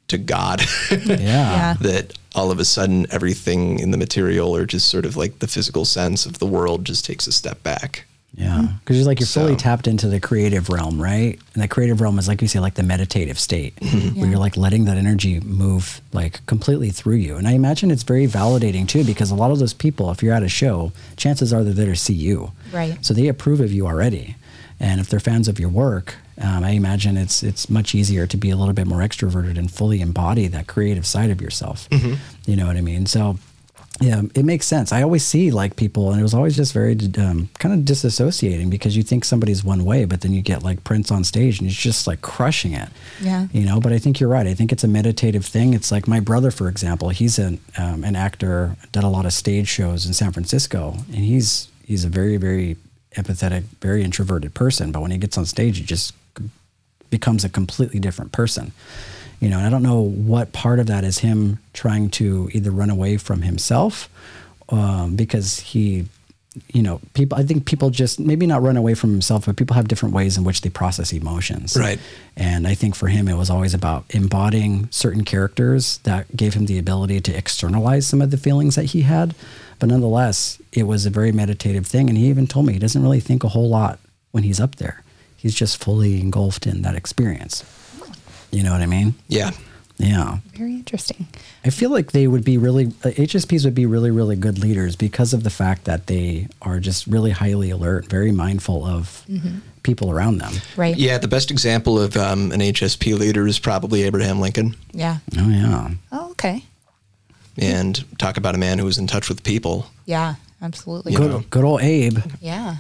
Speaker 4: to God.
Speaker 2: Yeah.
Speaker 3: Yeah.
Speaker 4: that all of a sudden everything in the material or just sort of like the physical sense of the world just takes a step back.
Speaker 2: Yeah, because you're like you're fully
Speaker 4: So-
Speaker 2: tapped into the creative realm, right? And the creative realm is like you say, like the meditative state,
Speaker 4: Mm-hmm.
Speaker 2: where you're like letting that energy move like completely through you. And I imagine it's very validating too, because a lot of those people, if you're at a show, chances are they're there to see you,
Speaker 3: Right.
Speaker 2: So they approve of you already, and if they're fans of your work, um, I imagine it's it's much easier to be a little bit more extroverted and fully embody that creative side of yourself. You know what I mean? So. Yeah, it makes sense. I always see like people, and it was always just very um, kind of disassociating because you think somebody's one way, but then you get like Prince on stage and he's just like crushing it.
Speaker 3: Yeah.
Speaker 2: You know, but I think you're right. I think it's a meditative thing. It's like my brother, for example, he's an um, an actor, did a lot of stage shows in San Francisco, and he's he's a very very empathetic, very introverted person. But when he gets on stage, he just becomes a completely different person. You know, and I don't know what part of that is him trying to either run away from himself um, because he, you know, people, I think people just maybe not run away from himself, but people have different ways in which they process emotions.
Speaker 4: Right.
Speaker 2: And I think for him, it was always about embodying certain characters that gave him the ability to externalize some of the feelings that he had. But nonetheless, it was a very meditative thing. And he even told me he doesn't really think a whole lot when he's up there. He's just fully engulfed in that experience. You know what I mean?
Speaker 4: Yeah.
Speaker 2: Yeah.
Speaker 3: Very interesting.
Speaker 2: I feel like they would be really, uh, HSPs would be really, really good leaders because of the fact that they are just really highly alert, very mindful of people around them.
Speaker 3: Right.
Speaker 4: Yeah, the best example of um, an HSP leader is probably Abraham Lincoln.
Speaker 3: Yeah.
Speaker 2: Oh, yeah.
Speaker 3: Oh, okay.
Speaker 4: And talk about a man who was in touch with people,
Speaker 3: Yeah. Absolutely.
Speaker 4: You
Speaker 2: Good,
Speaker 4: know.
Speaker 2: good old Abe.
Speaker 3: Yeah.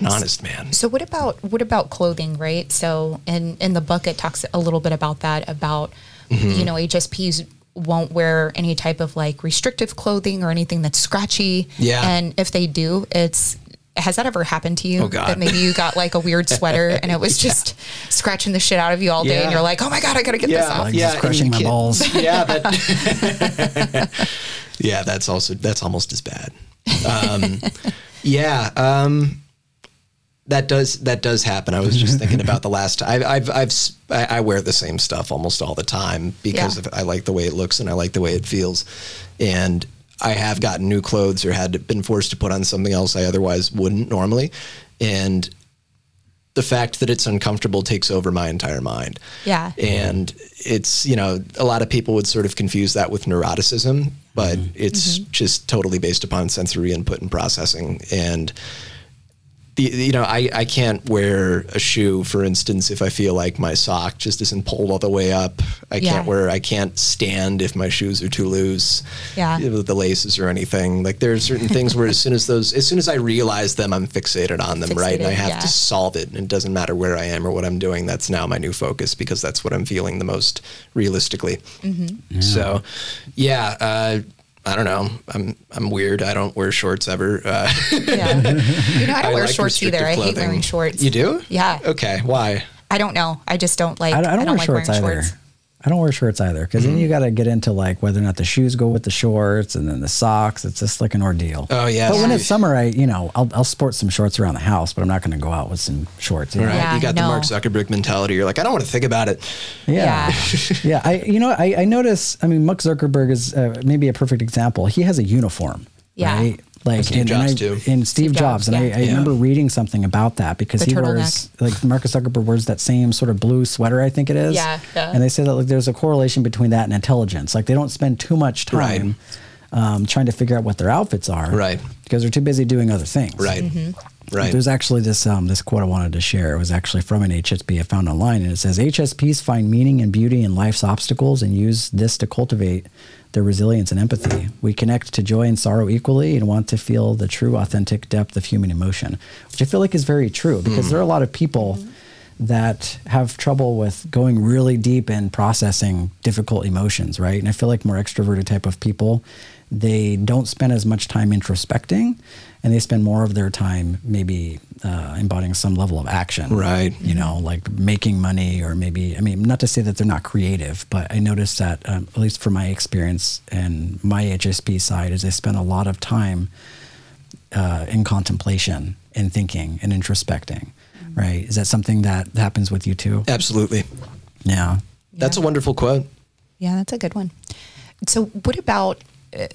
Speaker 4: An honest man.
Speaker 3: So what about what about clothing, right? So in in the book it talks a little bit about that about
Speaker 4: Mm-hmm.
Speaker 3: you know HSPs won't wear any type of like restrictive clothing or anything that's scratchy.
Speaker 4: Yeah.
Speaker 3: And if they do, it's has that ever happened to you?
Speaker 4: Oh, God.
Speaker 3: That maybe you got like a weird sweater and it was just scratching the shit out of you all day and you're like, oh my God, I gotta get this off.
Speaker 2: Like just crushing my
Speaker 4: you
Speaker 2: balls.
Speaker 4: Yeah, that, yeah, that's also that's almost as bad. Um, yeah, um, that does that does happen. I was just thinking about the last time. I've I've, I've s- I, I wear the same stuff almost all the time because
Speaker 3: Yeah.
Speaker 4: of, I like the way it looks and I like the way it feels, and I have gotten new clothes or had been forced to put on something else I otherwise wouldn't normally, and the fact that it's uncomfortable takes over my entire mind.
Speaker 3: Yeah.
Speaker 4: And it's, you know, a lot of people would sort of confuse that with neuroticism, but mm-hmm. it's mm-hmm. just totally based upon sensory input and processing. And, the, you know, I, I can't wear a shoe, for instance, if I feel like my sock just isn't pulled all the way up. I
Speaker 3: Yeah.
Speaker 4: can't wear, I can't stand if my shoes are too loose.
Speaker 3: Yeah.
Speaker 4: The laces or anything. Like there are certain things where as soon as those, as soon as I realize them, I'm fixated on them, right? And I have
Speaker 3: yeah.
Speaker 4: to solve it. And it doesn't matter where I am or what I'm doing. That's now my new focus because that's what I'm feeling the most realistically.
Speaker 3: Mm-hmm.
Speaker 4: So, yeah, uh, I don't know. I'm I'm weird. I don't wear shorts ever. Uh,
Speaker 3: Yeah. You know, I don't wear
Speaker 4: like
Speaker 3: shorts either.
Speaker 4: restrictive
Speaker 3: I hate wearing shorts.
Speaker 4: You do?
Speaker 3: Yeah.
Speaker 4: Okay. Why?
Speaker 3: I don't know. I just don't like
Speaker 2: I, I don't, wear
Speaker 3: like
Speaker 2: shorts
Speaker 3: wearing
Speaker 2: either.
Speaker 3: shorts.
Speaker 2: I don't wear shorts either because
Speaker 4: Mm-hmm.
Speaker 2: then you got to get into like whether or not the shoes go with the shorts and then the socks. It's just like an ordeal.
Speaker 4: Oh, yeah.
Speaker 2: But when
Speaker 4: Yeah.
Speaker 2: it's summer, I you know I'll, I'll sport some shorts around the house, but I'm not going to go out with some shorts. you?
Speaker 4: Right.
Speaker 3: Yeah,
Speaker 4: you got the. Mark Zuckerberg mentality. You're like, I don't want to think about it.
Speaker 2: Yeah. yeah. I, you know, I, I notice, I mean, Mark Zuckerberg is uh, maybe a perfect example. He has a uniform,
Speaker 3: Yeah.
Speaker 2: right? Like,
Speaker 4: Steve
Speaker 2: and, and I,
Speaker 4: too.
Speaker 2: And Steve, Jobs.
Speaker 3: Jobs,
Speaker 2: And I,
Speaker 3: yeah.
Speaker 2: I
Speaker 4: Yeah.
Speaker 2: remember reading something about that because
Speaker 3: The
Speaker 2: he
Speaker 3: turtleneck.
Speaker 2: wears, like, Marcus Zuckerberg wears that same sort of blue sweater, I think it is.
Speaker 3: Yeah, yeah.
Speaker 2: And they say that, like, there's a correlation between that and intelligence. Like, they don't spend too much
Speaker 4: Right.
Speaker 2: time um, trying to figure out what their outfits are.
Speaker 4: Right.
Speaker 2: Because they're too busy doing other things.
Speaker 4: Right.
Speaker 3: Mm-hmm.
Speaker 4: Right.
Speaker 2: There's actually this um, this quote I wanted to share. It was actually from an HSP I found online, and it says HSPs find meaning and beauty in life's obstacles and use this to cultivate their resilience and empathy. We connect to joy and sorrow equally and want to feel the true, authentic depth of human emotion, which I feel like is very true because there are a lot of people that have trouble with going really deep and processing difficult emotions, right? And I feel like more extroverted type of people, they don't spend as much time introspecting and they spend more of their time maybe uh, embodying some level of action.
Speaker 4: Right.
Speaker 2: You know, like making money or maybe, I mean, not to say that they're not creative, but I noticed that, um, at least from my experience and my HSP side, is they spend a lot of time uh, in contemplation and thinking and introspecting. Right. Is that something that happens with you too?
Speaker 4: Absolutely.
Speaker 2: Yeah.
Speaker 4: That's a wonderful quote.
Speaker 3: Yeah, that's a good one. So, what about Uh,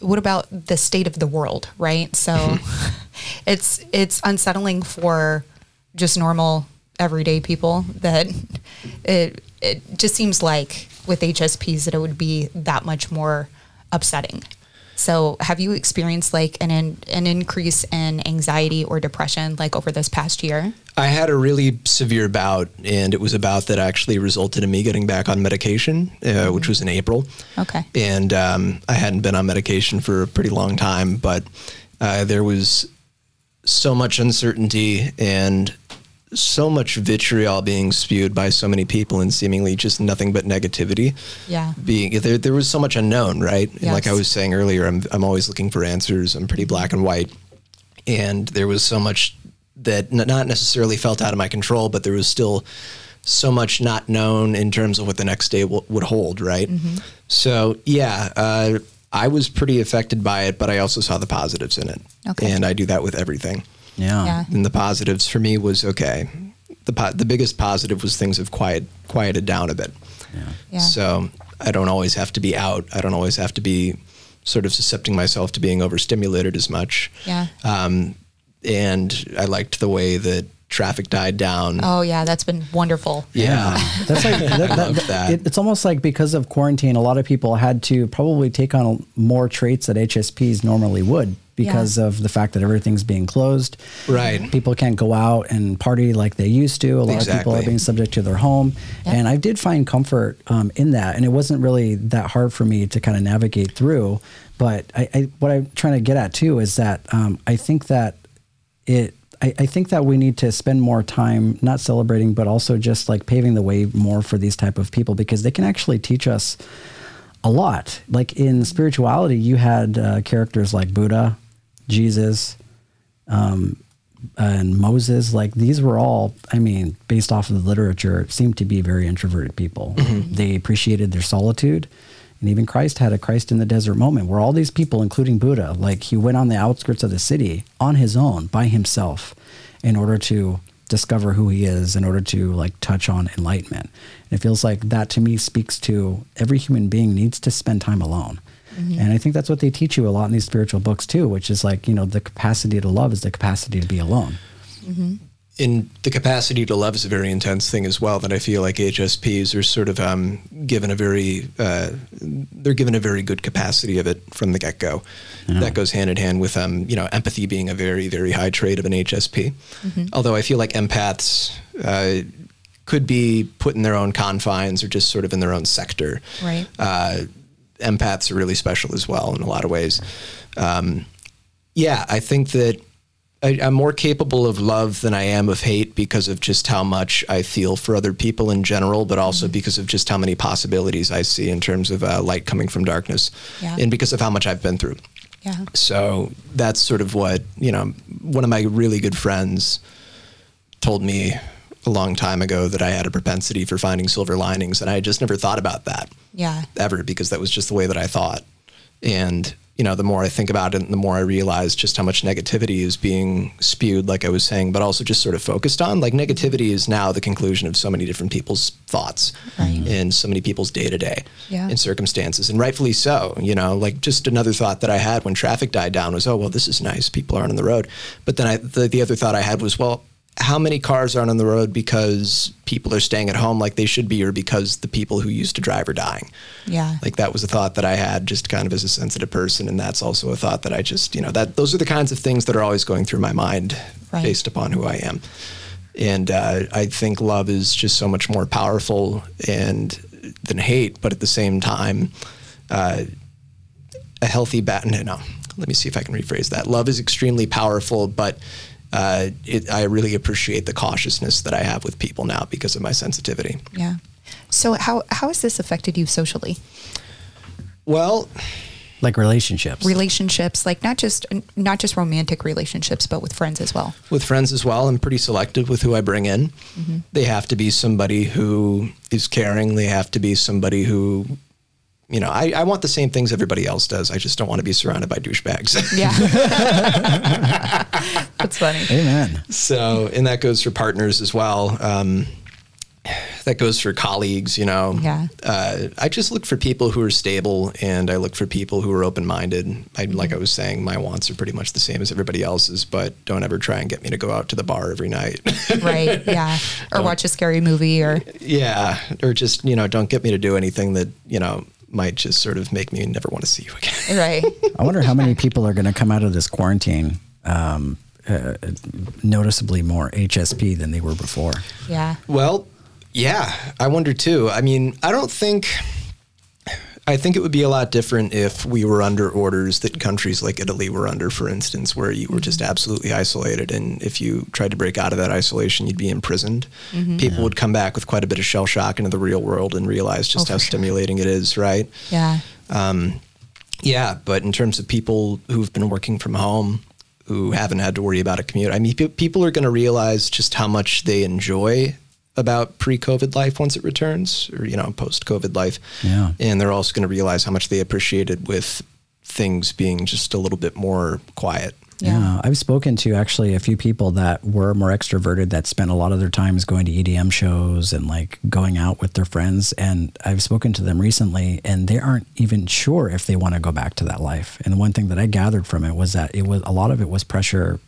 Speaker 3: what about the state of the world? Right. So, mm-hmm. it's it's unsettling for just normal everyday people that it it just seems like with HSPs that it would be that much more upsetting. So, have you experienced like an an increase in anxiety or depression like over this past year?
Speaker 4: I had a really severe bout, and it was a bout that actually resulted in me getting back on medication, uh, which was in April.
Speaker 3: Okay.
Speaker 4: And um, I hadn't been on medication for a pretty long time, but uh, there was so much uncertainty and so much vitriol being spewed by so many people and seemingly just nothing but negativity.
Speaker 3: Yeah.
Speaker 4: Being there, there was so much unknown, right? And like I was saying earlier, I'm, I'm always looking for answers. I'm pretty black and white. And there was so much that n- not necessarily felt out of my control, but there was still so much not known in terms of what the next day w- would hold, right?
Speaker 3: Mm-hmm.
Speaker 4: So, yeah, uh, I was pretty affected by it, but I also saw the positives in it.
Speaker 3: Okay.
Speaker 4: And I do that with everything.
Speaker 2: Yeah.
Speaker 3: Yeah.
Speaker 4: And the positives for me was okay. The po- the biggest positive was things have quiet quieted down a bit.
Speaker 3: Yeah.
Speaker 4: So I don't always have to be out. I don't always have to be sort of suscepting myself to being overstimulated as much.
Speaker 3: Yeah.
Speaker 4: Um, and I liked the way that traffic died down.
Speaker 3: Oh yeah, that's been wonderful.
Speaker 4: Yeah.
Speaker 2: That's like that, that-
Speaker 4: love
Speaker 2: that-
Speaker 4: that.
Speaker 2: it- it's almost like because of quarantine, a lot of people had to probably take on more traits that HSPs normally would because of the fact that everything's being closed.
Speaker 4: Right.
Speaker 2: People can't go out and party like they used to. A lot of people are being subject to their home, and I did find comfort um, in that. And it wasn't really that hard for me to kind of navigate through. But I, I, what I'm trying to get at too is that um, I think that it I, I think that we need to spend more time not celebrating but also just like paving the way more for these type of people because they can actually teach us a lot. Like in spirituality you had uh, characters like buddha jesus um, and moses. Like these were all i mean based off of the literature seemed to be very introverted people. They appreciated their solitude and even Christ had a Christ in the desert moment where all these people, including Buddha, like he went on the outskirts of the city on his own by himself in order to discover who he is, in order to like touch on enlightenment. And it feels like that to me speaks to every human being needs to spend time alone. Mm-hmm. And I think that's what they teach you a lot in these spiritual books too, which is like, you know, the capacity to love is the capacity to be alone. Mm-hmm.
Speaker 4: And the capacity to love is a very intense thing as well. That I feel like HSPs are sort of um, given a very uh, they're given a very good capacity of it from the get go. That goes hand in hand with um, you know empathy being a very very high trait of an HSP. Although I feel like empaths uh, could be put in their own confines or just sort of in their own sector.
Speaker 3: Right.
Speaker 4: Uh, empaths are really special as well in a lot of ways. Um, yeah, I think that I, I'm more capable of love than I am of hate because of just how much I feel for other people in general, but also
Speaker 3: Mm-hmm.
Speaker 4: because of just how many possibilities I see in terms of uh, light coming from darkness,
Speaker 3: Yeah.
Speaker 4: and because of how much I've been through.
Speaker 3: Yeah.
Speaker 4: So that's sort of what you know. One of my really good friends told me a long time ago that I had a propensity for finding silver linings, and I just never thought about that
Speaker 3: Yeah.
Speaker 4: ever because that was just the way that I thought. And you know, the more I think about it, and the more I realize just how much negativity is being spewed, like I was saying, but also just sort of focused on. Like negativity is now the conclusion of so many different people's thoughts
Speaker 3: Right.
Speaker 4: and so many people's day to day and circumstances, and rightfully so. You know, like just another thought that I had when traffic died down was, oh well, this is nice, people aren't on the road. But then I, the, the other thought I had was, well, how many cars aren't on the road because people are staying at home like they should be, or because the people who used to drive are dying?
Speaker 3: Yeah.
Speaker 4: like that was a thought that I had just kind of as a sensitive person, and that's also a thought that I just you know that those are the kinds of things that are always going through my mind
Speaker 3: Right.
Speaker 4: based upon who I am, and uh, I think love is just so much more powerful and than hate, but at the same time, uh, a healthy bat. No, no, let me see if I can rephrase that. Love is extremely powerful, but. Uh, it, I really appreciate the cautiousness that I have with people now because of my sensitivity.
Speaker 3: Yeah. So how how has this affected you socially?
Speaker 4: Well,
Speaker 2: like relationships.
Speaker 3: relationships, like not just not just romantic relationships, but with friends as well.
Speaker 4: with friends as well. I'm pretty selective with who I bring in.
Speaker 3: Mm-hmm.
Speaker 4: They have to be somebody who is caring. They have to be somebody who, you know, I, I want the same things everybody else does. I just don't want to be surrounded by douchebags.
Speaker 3: Yeah, that's funny.
Speaker 2: Amen.
Speaker 4: so, and that goes for partners as well. Um, that goes for colleagues, you know.
Speaker 3: Yeah.
Speaker 4: Uh, I just look for people who are stable and I look for people who are open minded. I, like I was saying, my wants are pretty much the same as everybody else's, but don't ever try and get me to go out to the bar every night.
Speaker 3: Right? Yeah, or watch a scary movie, or
Speaker 4: Yeah, or just you know, don't get me to do anything that you know might just sort of make me never want to see you again.
Speaker 3: right?
Speaker 2: I wonder how many people are going to come out of this quarantine um, uh, noticeably more HSP than they were before.
Speaker 3: Yeah,
Speaker 4: Well, yeah, I wonder too. I mean, I don't think. I think it would be a lot different if we were under orders that countries like Italy were under, for instance, where you were just mm-hmm. absolutely isolated. And if you tried to break out of that isolation, you'd be imprisoned. Mm-hmm. People would come back with quite a bit of shell shock into the real world and realize just
Speaker 3: Oh,
Speaker 4: how
Speaker 3: for sure.
Speaker 4: stimulating it is, right?
Speaker 3: yeah, um,
Speaker 4: Yeah, but in terms of people who've been working from home, who haven't had to worry about a commute, I mean, pe- people are going to realize just how much they enjoy about pre-COVID life once it returns, or you know, post-COVID life.
Speaker 2: Yeah.
Speaker 4: and they're also going to realize how much they appreciated with things being just a little bit more quiet.
Speaker 3: Yeah.
Speaker 2: Yeah. I've spoken to actually a few people that were more extroverted that spent a lot of their times going to EDM shows and like going out with their friends. And I've spoken to them recently and they aren't even sure if they want to go back to that life. And the one thing that I gathered from it was that it was a lot of it was pressure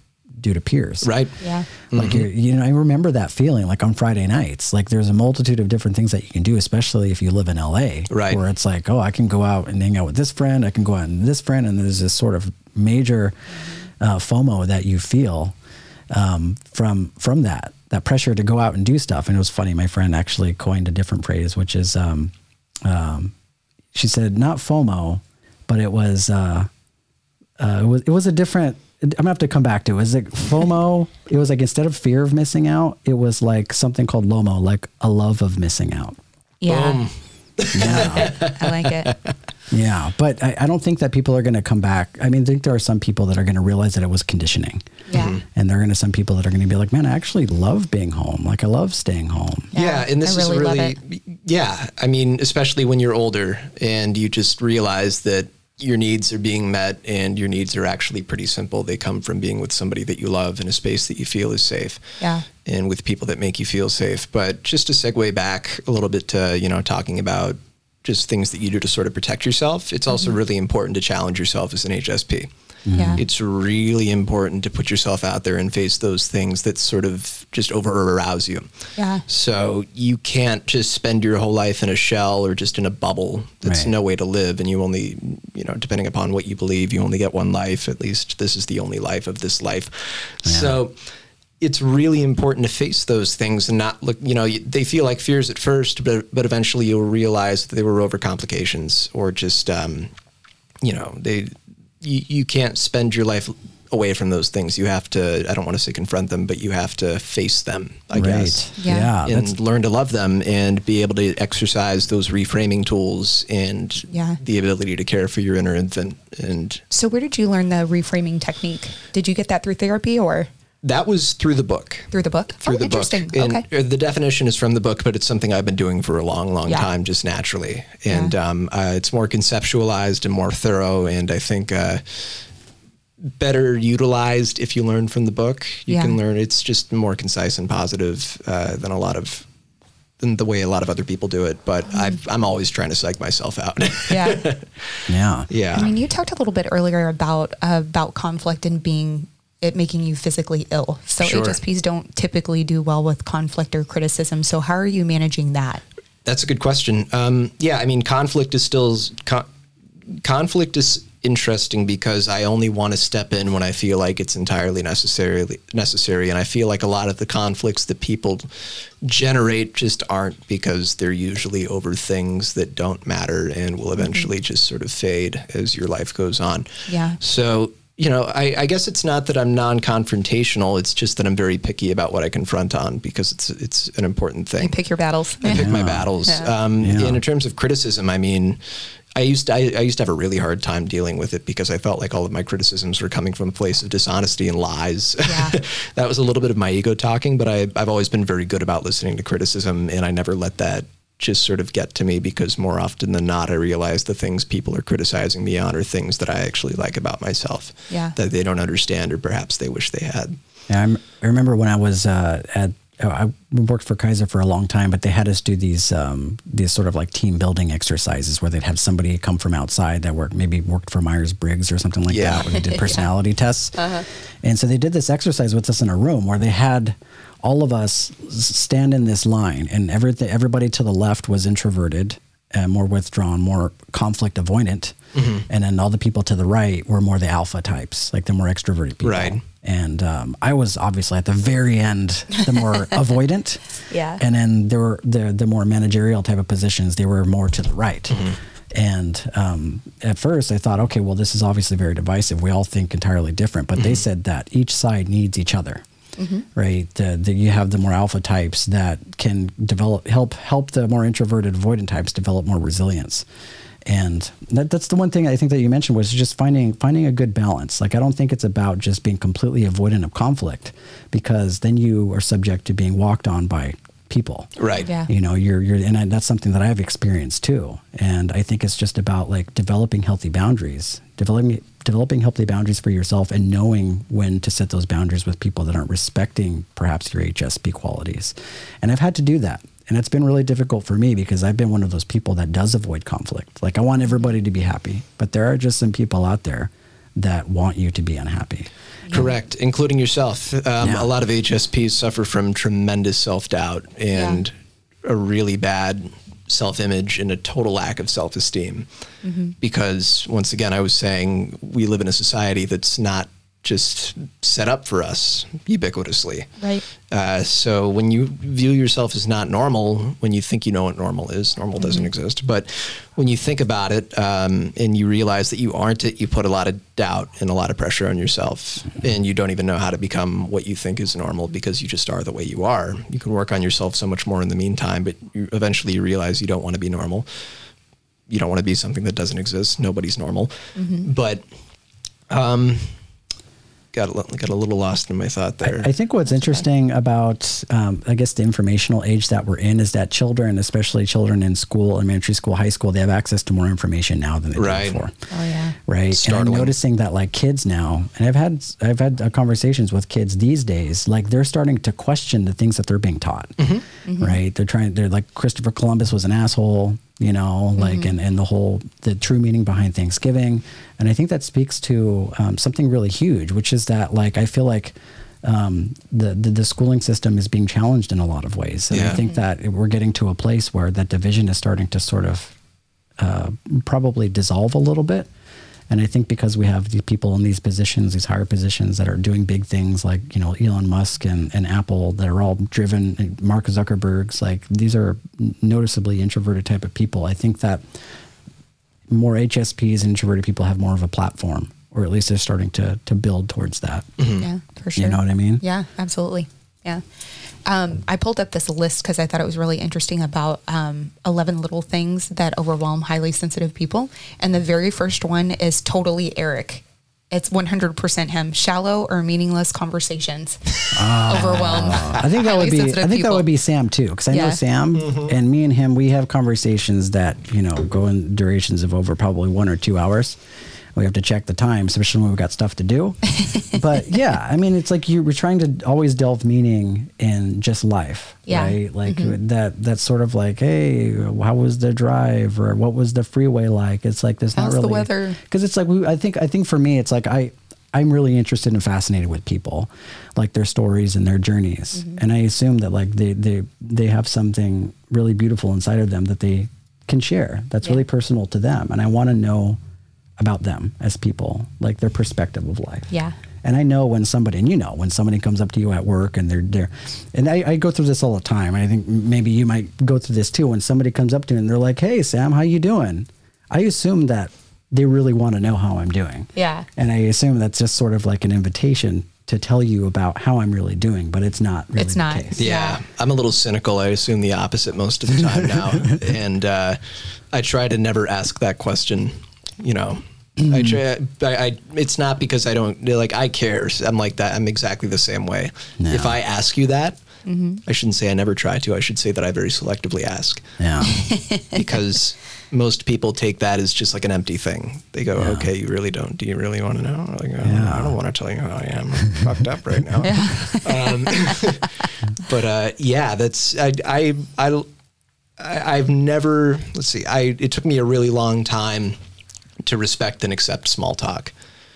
Speaker 2: due to peers.
Speaker 4: Right.
Speaker 3: yeah,
Speaker 2: Like mm-hmm. you you know, I remember that feeling like on Friday nights. Like there's a multitude of different things that you can do, especially if you live in LA.
Speaker 4: Right.
Speaker 2: Where it's like, oh, I can go out and hang out with this friend, I can go out and this friend, and there's this sort of major uh, FOMO that you feel um, from from that that pressure to go out and do stuff. And it was funny. My friend actually coined a different phrase, which is, um, um, she said not FOMO, but it was. Uh, uh, it was it was a different. I'm gonna have to come back to. it. Was it FOMO? it was like instead of fear of missing out, it was like something called LOMO, like a love of missing out.
Speaker 3: yeah.
Speaker 2: Yeah,
Speaker 3: I like it.
Speaker 2: Yeah. But I, I don't think that people are going to come back. I mean, I think there are some people that are going to realize that it was conditioning,
Speaker 3: Yeah. Mm-hmm.
Speaker 2: and there are going to some people that are going to be like, man, I actually love being home. Like I love staying home.
Speaker 3: Yeah,
Speaker 4: Yeah, and this
Speaker 3: I
Speaker 4: is
Speaker 3: really
Speaker 4: really, yeah. I mean, especially when you're older and you just realize that your needs are being met and your needs are actually pretty simple. They come from being with somebody that you love in a space that you feel is safe.
Speaker 3: Yeah.
Speaker 4: And with people that make you feel safe. But just to segue back a little bit to, you know, talking about just things that you do to sort of protect yourself, it's also mm-hmm. really important to challenge yourself as an HSP. Mm-hmm.
Speaker 3: Yeah.
Speaker 4: It's really important to put yourself out there and face those things that sort of just over arouse you.
Speaker 3: Yeah.
Speaker 4: So you can't just spend your whole life in a shell or just in a bubble. That's
Speaker 2: Right.
Speaker 4: no way to live. And you only, you know, depending upon what you believe, you only get one life. At least this is the only life of this life. So it's really important to face those things and not look, you know, they feel like fears at first, but, but eventually you'll realize that they were overcomplications or just, um, you know, they, you, you can't spend your life away from those things. You have to, I don't want to say confront them, but you have to face them, I guess
Speaker 3: Yeah.
Speaker 2: Yeah.
Speaker 4: and learn to love them and be able to exercise those reframing tools and
Speaker 3: Yeah.
Speaker 4: the ability to care for your inner infant. And
Speaker 3: So where did you learn the reframing technique? Did you get that through therapy or
Speaker 4: that was through the book.
Speaker 3: through the book?
Speaker 4: Through
Speaker 3: oh,
Speaker 4: the
Speaker 3: interesting.
Speaker 4: book. And
Speaker 3: okay.
Speaker 4: uh, the definition is from the book, but it's something I've been doing for a long, long
Speaker 3: Yeah.
Speaker 4: time, just naturally. And
Speaker 3: Yeah.
Speaker 4: um, uh, it's more conceptualized and more thorough. And I think uh, better utilized if you learn from the book. You
Speaker 3: Yeah.
Speaker 4: can learn. It's just more concise and positive uh, than a lot of than the way a lot of other people do it. But I've, I'm always trying to psych myself out.
Speaker 3: Mm-hmm. Yeah.
Speaker 2: yeah.
Speaker 4: yeah.
Speaker 3: I mean, you talked a little bit earlier about about conflict and being it making you physically ill. So
Speaker 4: Sure.
Speaker 3: HSPs don't typically do well with conflict or criticism. So how are you managing that?
Speaker 4: That's a good question. Um, yeah, I mean, conflict is still con- conflict is interesting because I only want to step in when I feel like it's entirely necessarily Necessary, and I feel like a lot of the conflicts that people generate just aren't because they're usually over things that don't matter and will eventually just sort of fade as your life goes on.
Speaker 3: Yeah.
Speaker 4: So. You know, I, I guess it's not that I'm non-confrontational. It's just that I'm very picky about what I confront on because it's it's an important thing.
Speaker 3: You pick your battles.
Speaker 4: I pick my battles.
Speaker 3: Yeah.
Speaker 4: Um,
Speaker 2: Yeah.
Speaker 4: And in terms of criticism, I mean, I used to, I, I used to have a really hard time dealing with it because I felt like all of my criticisms were coming from a place of dishonesty and lies.
Speaker 3: Yeah.
Speaker 4: that was a little bit of my ego talking, but I, I've always been very good about listening to criticism, and I never let that just sort of get to me because more often than not, I realize the things people are criticizing me on are things that I actually like about myself.
Speaker 3: Yeah.
Speaker 4: That they don't understand, or perhaps they wish they had.
Speaker 2: Yeah, I'm, I remember when I was uh, at oh, I worked for Kaiser for a long time, but they had us do these um, these sort of like team building exercises where they'd have somebody come from outside that worked maybe worked for Myers Briggs or something like
Speaker 4: Yeah.
Speaker 2: that, where they did personality tests. And so they did this exercise with us in a room where they had all of us stand in this line, and everything everybody to the left was introverted, uh, more withdrawn, more conflict avoidant, and then all the people to the right were more the alpha types, like the more extroverted people.
Speaker 4: Right.
Speaker 2: And um, I was obviously at the very end, the more avoidant.
Speaker 3: Yeah.
Speaker 2: And then there were the the more managerial type of positions. They were more to the right. And um, at first, I thought, okay, well, this is obviously very divisive. We all think entirely different. But they said that each side needs each other, Mm-hmm. right? Uh, the, the, you have the more alpha types that can develop, help help the more introverted, avoidant types develop more resilience. And that, that's the one thing I think that you mentioned was just finding finding a good balance. Like I don't think it's about just being completely avoidant of conflict, because then you are subject to being walked on by people.
Speaker 4: Right.
Speaker 3: Yeah.
Speaker 2: You know, you're you're, and I, that's something that I've experienced too. And I think it's just about like developing healthy boundaries, developing developing healthy boundaries for yourself, and knowing when to set those boundaries with people that aren't respecting perhaps your HSP qualities. And I've had to do that. And it's been really difficult for me because I've been one of those people that does avoid conflict. Like I want everybody to be happy, but there are just some people out there that want you to be unhappy.
Speaker 4: Correct, including yourself. Um,
Speaker 2: Yeah.
Speaker 4: A lot of HSPs suffer from tremendous self doubt and a really bad self image and a total lack of self esteem. Mm-hmm. Because, once again, I was saying we live in a society that's not just set up for us ubiquitously.
Speaker 3: Right.
Speaker 4: Uh, so when you view yourself as not normal, when you think you know what normal is, normal doesn't exist. But when you think about it um, and you realize that you aren't it, you put a lot of doubt and a lot of pressure on yourself, and you don't even know how to become what you think is normal because you just are the way you are. You can work on yourself so much more in the meantime, but you, eventually you realize you don't want to be normal. You don't want to be something that doesn't exist. Nobody's normal. But um, got a, got a little lost in my thought there.
Speaker 2: I think what's interesting about, um, I guess, the informational age that we're in is that children, especially children in school, elementary school, high school, they have access to more information now than they
Speaker 4: Right.
Speaker 2: did before.
Speaker 3: Oh yeah.
Speaker 2: Right. And I'm noticing that like kids now, and I've had I've had uh, conversations with kids these days, like they're starting to question the things that they're being taught. Right. They're trying. They're like Christopher Columbus was an asshole. You know, like and and the whole the true meaning behind Thanksgiving, and I think that speaks to um, something really huge, which is that like I feel like. Um, the, the the schooling system is being challenged in a lot of ways, and I think that we're getting to a place where that division is starting to sort of uh, probably dissolve a little bit. And I think because we have these people in these positions, these higher positions that are doing big things like, you know, Elon Musk and, and Apple that are all driven, and Mark Zuckerberg's, like these are noticeably introverted type of people. I think that more HSPs and introverted people have more of a platform, or at least they're starting to, to build towards that. Mm-hmm.
Speaker 3: Yeah, for sure.
Speaker 2: You know what I mean?
Speaker 3: Yeah, absolutely. Yeah. Um, I pulled up this list because I thought it was really interesting about um, 11 little things that overwhelm highly sensitive people. And the very first one is totally Eric. It's 100% him. Shallow or meaningless conversations overwhelm.
Speaker 2: I think that would be. I
Speaker 3: sensitive
Speaker 2: think that would be Sam too, because I know
Speaker 3: Yeah.
Speaker 2: Sam and me and him. We have conversations that you know go in durations of over probably one or two hours. We have to check the time, especially when we've got stuff to do. but yeah, I mean, it's like you we're trying to always delve meaning in just life,
Speaker 3: Yeah.
Speaker 2: right? Like that. That's sort of like, hey, how was the drive, or what was the freeway like? It's like there's
Speaker 3: How's
Speaker 2: not
Speaker 3: the
Speaker 2: really
Speaker 3: weather?
Speaker 2: because it's like we, I think I think for me it's like I I'm really interested and fascinated with people, like their stories and their journeys,
Speaker 3: Mm-hmm.
Speaker 2: and I assume that like they they they have something really beautiful inside of them that they can share. That's
Speaker 3: Yeah.
Speaker 2: really personal to them, and I want to know about them as people, like their perspective of life.
Speaker 3: Yeah.
Speaker 2: And I know when somebody, and you know, when somebody comes up to you at work and they're there, and I, I go through this all the time. And I think maybe you might go through this too. When somebody comes up to you and they're like, "Hey, Sam, how you doing?" I assume that they really want to know how I'm doing.
Speaker 3: Yeah.
Speaker 2: And I assume that's just sort of like an invitation to tell you about how I'm really doing, but it's not really
Speaker 3: It's
Speaker 2: the
Speaker 3: not.
Speaker 2: case.
Speaker 4: Yeah, I'm a little cynical. I assume the opposite most of the time now, and uh, I try to never ask that question. You know, I try. I, I. It's not because I don't like. I care. I'm like that. I'm exactly the same way.
Speaker 2: Yeah.
Speaker 4: If I ask you that, I shouldn't say I never try to. I should say that I very selectively ask
Speaker 2: Yeah.
Speaker 4: because most people take that as just like an empty thing. They go,
Speaker 2: Yeah.
Speaker 4: "Okay, you really don't. Do you really want to know?" Like, oh,
Speaker 2: Yeah.
Speaker 4: I don't want to tell you how I am. I'm fucked up right now. Um, but uh, yeah, that's I I I I- I've never let's see. I it took me a really long time to respect and accept small talk.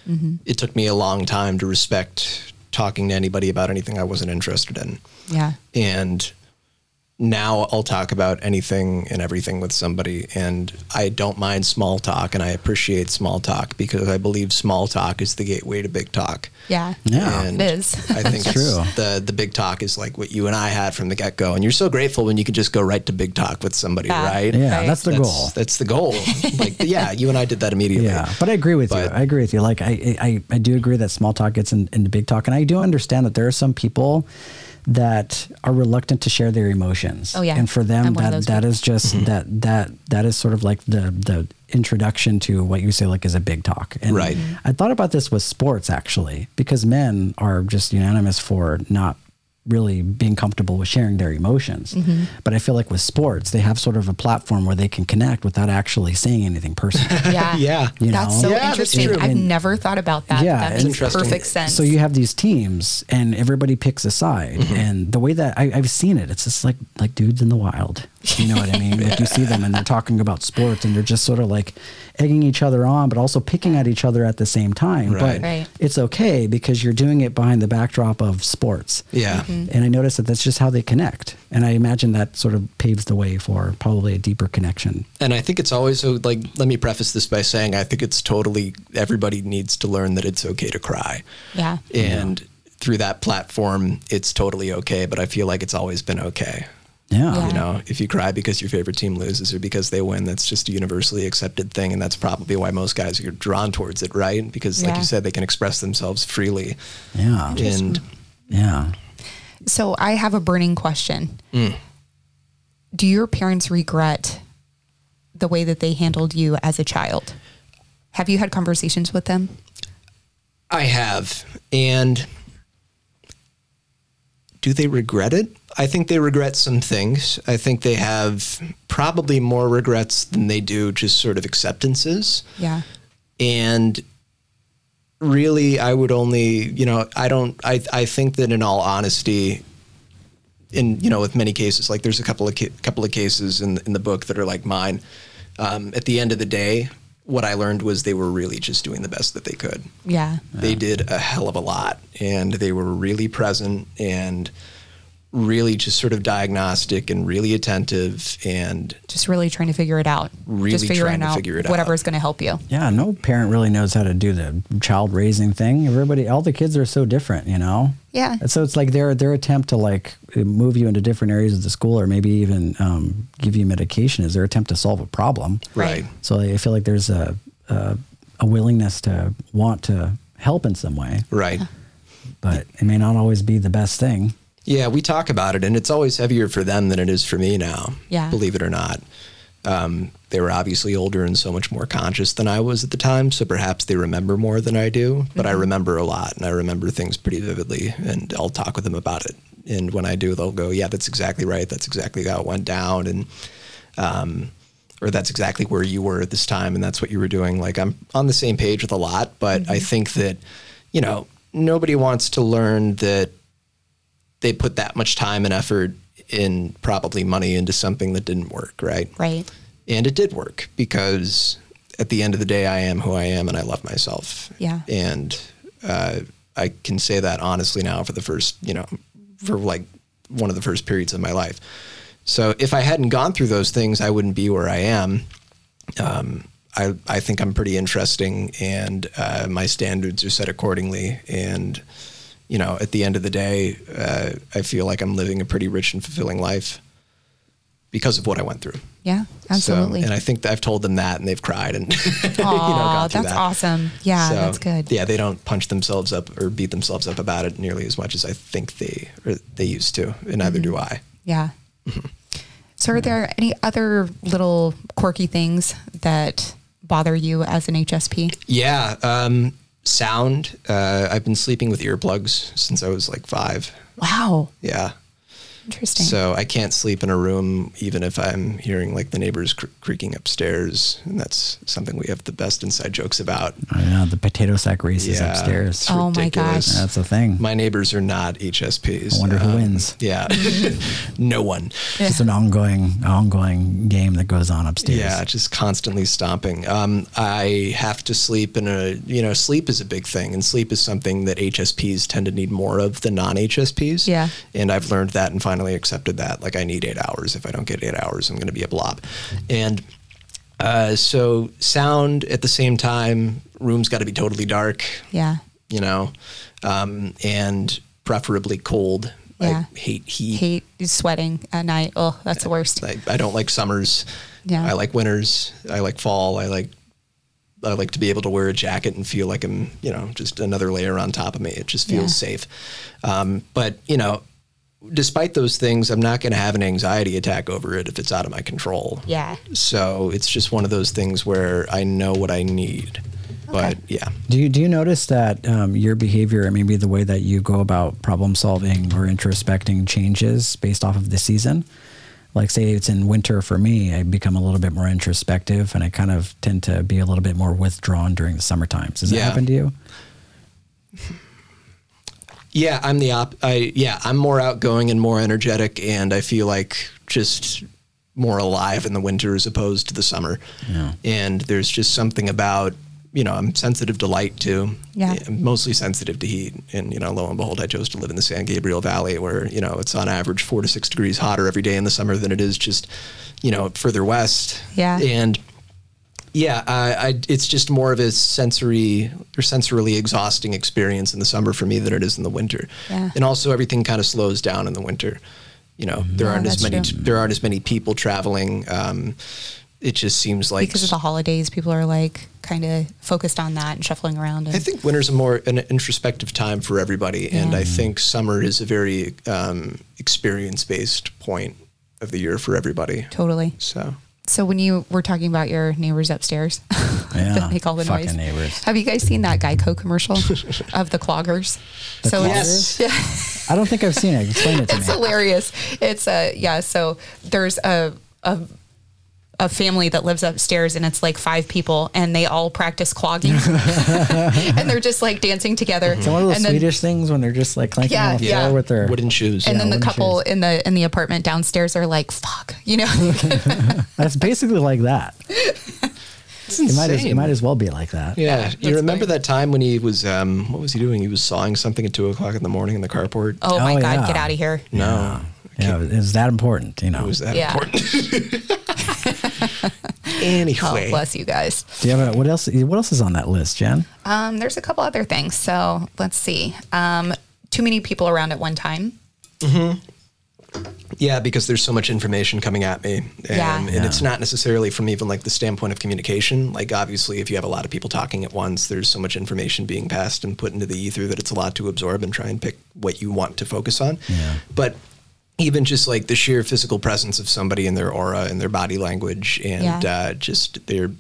Speaker 4: Mm-hmm. It took me a long time to respect talking to anybody about anything I wasn't interested in
Speaker 3: Yeah.
Speaker 4: and now I'll talk about anything and everything with somebody and I don't mind small talk and I appreciate small talk because I believe small talk is the gateway to big talk.
Speaker 3: Yeah.
Speaker 2: Yeah.
Speaker 4: And
Speaker 3: It is.
Speaker 4: I think it's
Speaker 2: true.
Speaker 4: the the big talk is like what you and I had from the get go and you're so grateful when you can just go right to big talk with somebody,
Speaker 3: Yeah.
Speaker 4: right?
Speaker 2: Yeah,
Speaker 3: Right.
Speaker 2: that's the
Speaker 4: that's,
Speaker 2: goal.
Speaker 4: That's the goal. like yeah, you and I did that immediately.
Speaker 2: Yeah, but I agree with you. I agree with you. Like I, I, I do agree that small talk gets in, into big talk, and I do understand that there are some people that are reluctant to share their emotions.
Speaker 3: Oh, yeah.
Speaker 2: and for them
Speaker 3: I'm one of
Speaker 2: that
Speaker 3: those
Speaker 2: that
Speaker 3: people.
Speaker 2: is just
Speaker 4: Mm-hmm.
Speaker 2: that that that is sort of like the the introduction to what you say like is a big talk. And
Speaker 4: Right.
Speaker 2: I thought about this with sports actually because men are just unanimous for not really being comfortable with sharing their emotions.
Speaker 3: Mm-hmm.
Speaker 2: But I feel like with sports, they have sort of a platform where they can connect without actually saying anything personal.
Speaker 3: Yeah.
Speaker 4: Yeah.
Speaker 2: You
Speaker 3: That's
Speaker 2: know?
Speaker 3: so
Speaker 4: Yeah,
Speaker 3: interesting.
Speaker 4: true.
Speaker 3: I've
Speaker 2: And-
Speaker 3: never thought about that.
Speaker 2: Yeah,
Speaker 3: that makes
Speaker 4: interesting.
Speaker 3: perfect sense.
Speaker 2: So you have these teams, and everybody picks a side.
Speaker 4: Mm-hmm.
Speaker 2: And the way that I, I've seen it, it's just like like dudes in the wild. You know what I mean? Like you see them, and they're talking about sports, and they're just sort of like egging each other on, but also picking at each other at the same time.
Speaker 4: Right.
Speaker 2: But
Speaker 3: Right.
Speaker 2: it's okay because you're doing it behind the backdrop of sports.
Speaker 4: Yeah.
Speaker 3: Mm-hmm.
Speaker 2: And I noticed that that's just how they connect. And I imagine that sort of paves the way for probably a deeper connection.
Speaker 4: And I think it's always so like let me preface this by saying I think it's totally everybody needs to learn that it's okay to cry.
Speaker 3: yeah.
Speaker 4: And through that platform it's totally okay, but I feel like it's always been okay.
Speaker 2: Yeah.
Speaker 3: Yeah.
Speaker 4: You know, if you cry because your favorite team loses or because they win, that's just a universally accepted thing and that's probably why most guys are drawn towards it, right? Because like you said they can express themselves freely.
Speaker 2: Yeah.
Speaker 4: And
Speaker 2: Yeah.
Speaker 3: So I have a burning question.
Speaker 4: Mm.
Speaker 3: Do your parents regret the way that they handled you as a child? Have you had conversations with them?
Speaker 4: I have. And do they regret it? I think they regret some things. I think they have probably more regrets than they do just sort of acceptances.
Speaker 3: Yeah.
Speaker 4: And really, I would only, you know, I don't, I, I think that in all honesty, in you know, with many cases, like there's a couple of ca- couple of cases in in the book that are like mine. Um, at the end of the day, what I learned was they were really just doing the best that they could
Speaker 3: Yeah.
Speaker 4: they did a hell of a lot and they were really present and really just sort of diagnostic and really attentive and
Speaker 3: Just really trying to figure it out.
Speaker 4: Really
Speaker 3: Just figuring
Speaker 4: trying to
Speaker 3: out
Speaker 4: figure it
Speaker 3: whatever
Speaker 4: out.
Speaker 3: is going to help you.
Speaker 2: Yeah, no parent really knows how to do the child raising thing. Everybody, all the kids are so different, you know.
Speaker 3: Yeah.
Speaker 2: And so it's like their their attempt to like move you into different areas of the school, or maybe even um, give you medication, is their attempt to solve a problem.
Speaker 3: Right.
Speaker 4: right
Speaker 2: So I feel like there's a a, a willingness to want to help in some way,
Speaker 4: right
Speaker 2: but it may not always be the best thing.
Speaker 4: Yeah we talk about it and it's always heavier for them than it is for me now
Speaker 3: Yeah.
Speaker 4: believe it or not um, they were obviously older and so much more conscious than I was at the time, so perhaps they remember more than I do. But I remember a lot, and I remember things pretty vividly, and I'll talk with them about it. And when I do, they'll go, "Yeah, that's exactly right. That's exactly how it went down," and um, or that's exactly where you were at this time, and that's what you were doing. Like I'm on the same page with a lot, but I think that you know nobody wants to learn that they put that much time and effort in probably money into something that didn't work, right?
Speaker 3: Right.
Speaker 4: And it did work because at the end of the day, I am who I am and I love myself.
Speaker 3: Yeah.
Speaker 4: And uh, I can say that honestly now for the first, you know, for like one of the first periods of my life. So if I hadn't gone through those things, I wouldn't be where I am. Um, I, I think I'm pretty interesting and uh, my standards are set accordingly. And, you know, at the end of the day, uh, I feel like I'm living a pretty rich and fulfilling life. because of what I went through.
Speaker 3: Yeah, absolutely.
Speaker 4: So, and I think that I've told them that, and they've cried, and you know,
Speaker 3: Aw,
Speaker 4: gone through
Speaker 3: that's
Speaker 4: that.
Speaker 3: awesome. Yeah,
Speaker 4: So,
Speaker 3: that's good.
Speaker 4: Yeah, they don't punch themselves up or beat themselves up about it nearly as much as I think they or they used to, and neither do I.
Speaker 3: Yeah. So, are there any other little quirky things that bother you as an HSP?
Speaker 4: Yeah, um, sound. Uh, I've been sleeping with earplugs since I was like five.
Speaker 3: Wow,
Speaker 4: Yeah.
Speaker 3: Interesting.
Speaker 4: So I can't sleep in a room even if I'm hearing like the neighbors cr- creaking upstairs, and that's something we have the best inside jokes about.
Speaker 2: I know the potato sack races
Speaker 4: Yeah.
Speaker 2: upstairs.
Speaker 4: It's
Speaker 3: Oh my
Speaker 4: ridiculous.
Speaker 3: gosh.
Speaker 2: That's a thing.
Speaker 4: My neighbors are not HSPs.
Speaker 2: I wonder who wins.
Speaker 4: Yeah, no one.
Speaker 2: It's an ongoing, ongoing game that goes on upstairs.
Speaker 4: Yeah, just constantly stomping. Um, I have to sleep in a, you know, sleep is a big thing, and sleep is something that HSPs tend to need more of than non HSPs.
Speaker 3: Yeah.
Speaker 4: And I've learned that in and finally accepted that. Like, I need eight hours. If I don't get eight hours, I'm going to be a blob. And uh, so, sound at the same time, room's got to be totally dark,
Speaker 3: yeah.
Speaker 4: you know, um, and preferably cold.
Speaker 3: Yeah.
Speaker 4: I hate heat.
Speaker 3: Hate sweating at night. Oh, that's the worst.
Speaker 4: I, I don't like summers.
Speaker 3: Yeah.
Speaker 4: I like winters. I like fall. I like I like to be able to wear a jacket and feel like I'm, you know, just another layer on top of me. It just feels
Speaker 3: Yeah.
Speaker 4: safe. Um, but you know, despite those things, I'm not going to have an anxiety attack over it if it's out of my control.
Speaker 3: Yeah.
Speaker 4: So it's just one of those things where I know what I need. Okay. But yeah.
Speaker 2: Do you do you notice that um, your behavior and maybe the way that you go about problem solving or introspecting changes based off of the season? Like say it's in winter for me, I become a little bit more introspective and I kind of tend to be a little bit more withdrawn during the summer times. Does that happen to you?
Speaker 4: Yeah, I'm the op. I yeah, I'm more outgoing and more energetic, and I feel like just more alive in the winter as opposed to the summer.
Speaker 2: Yeah.
Speaker 4: And there's just something about you know I'm sensitive to light too.
Speaker 3: Yeah.
Speaker 4: I'm mostly sensitive to heat, and you know lo and behold, I chose to live in the San Gabriel Valley, where you know it's on average four to six degrees hotter every day in the summer than it is just you know further west.
Speaker 3: Yeah.
Speaker 4: And yeah, I, I, it's just more of a sensory or sensorily exhausting experience in the summer for me than it is in the winter.
Speaker 3: Yeah.
Speaker 4: And also, everything kind of slows down in the winter. You know, there
Speaker 3: Yeah,
Speaker 4: aren't as many
Speaker 3: true.
Speaker 4: there aren't as many people traveling. Um, it just seems like
Speaker 3: Because of the holidays, people are like kind of focused on that and shuffling around. And,
Speaker 4: I think winter's a more an introspective time for everybody, and I think summer is a very um, experience based point of the year for everybody.
Speaker 3: totally.
Speaker 4: So
Speaker 3: So when you were talking about your neighbors upstairs
Speaker 2: Yeah,
Speaker 3: that make all the
Speaker 2: fucking
Speaker 3: noise,
Speaker 2: neighbors.
Speaker 3: have you guys seen that Geico commercial of the cloggers? so
Speaker 4: Yes.
Speaker 3: it's,
Speaker 2: I don't think I've seen it. Explain it to
Speaker 3: it's
Speaker 2: me.
Speaker 3: hilarious. It's a yeah. So there's a a a family that lives upstairs and it's like five people and they all practice clogging and they're just like dancing together.
Speaker 2: It's one of those
Speaker 3: and then,
Speaker 2: Swedish things when they're just like clanking
Speaker 3: Yeah,
Speaker 2: on the
Speaker 3: yeah.
Speaker 2: floor with their
Speaker 4: wooden shoes.
Speaker 3: and then the couple
Speaker 2: shoes.
Speaker 3: in the in the apartment downstairs are like, "Fuck," you know.
Speaker 2: That's basically like that.
Speaker 4: It's
Speaker 2: It might, as, it might as well be like that.
Speaker 4: Yeah,
Speaker 3: that's
Speaker 4: you remember
Speaker 3: funny.
Speaker 4: that time when he was um, what was he doing? He was sawing something at two o'clock in the morning in the carport.
Speaker 3: oh my
Speaker 2: Oh,
Speaker 3: god,
Speaker 2: yeah.
Speaker 3: get out of here!
Speaker 4: no,
Speaker 2: Yeah, it's that important, you know.
Speaker 4: it was that
Speaker 3: Yeah.
Speaker 4: important. anyway,
Speaker 3: Oh, bless you guys.
Speaker 2: Do you have a, what else? What else is on that list, Jen?
Speaker 3: Um, there's a couple other things. So let's see. Um, too many people around at one time.
Speaker 4: yeah, because there's so much information coming at me, and,
Speaker 3: Yeah.
Speaker 4: and it's not necessarily from even like the standpoint of communication. Like obviously, if you have a lot of people talking at once, there's so much information being passed and put into the ether that it's a lot to absorb and try and pick what you want to focus on.
Speaker 2: Yeah.
Speaker 4: But even just like the sheer physical presence of somebody and their aura and their body language and
Speaker 3: Yeah.
Speaker 4: uh, just their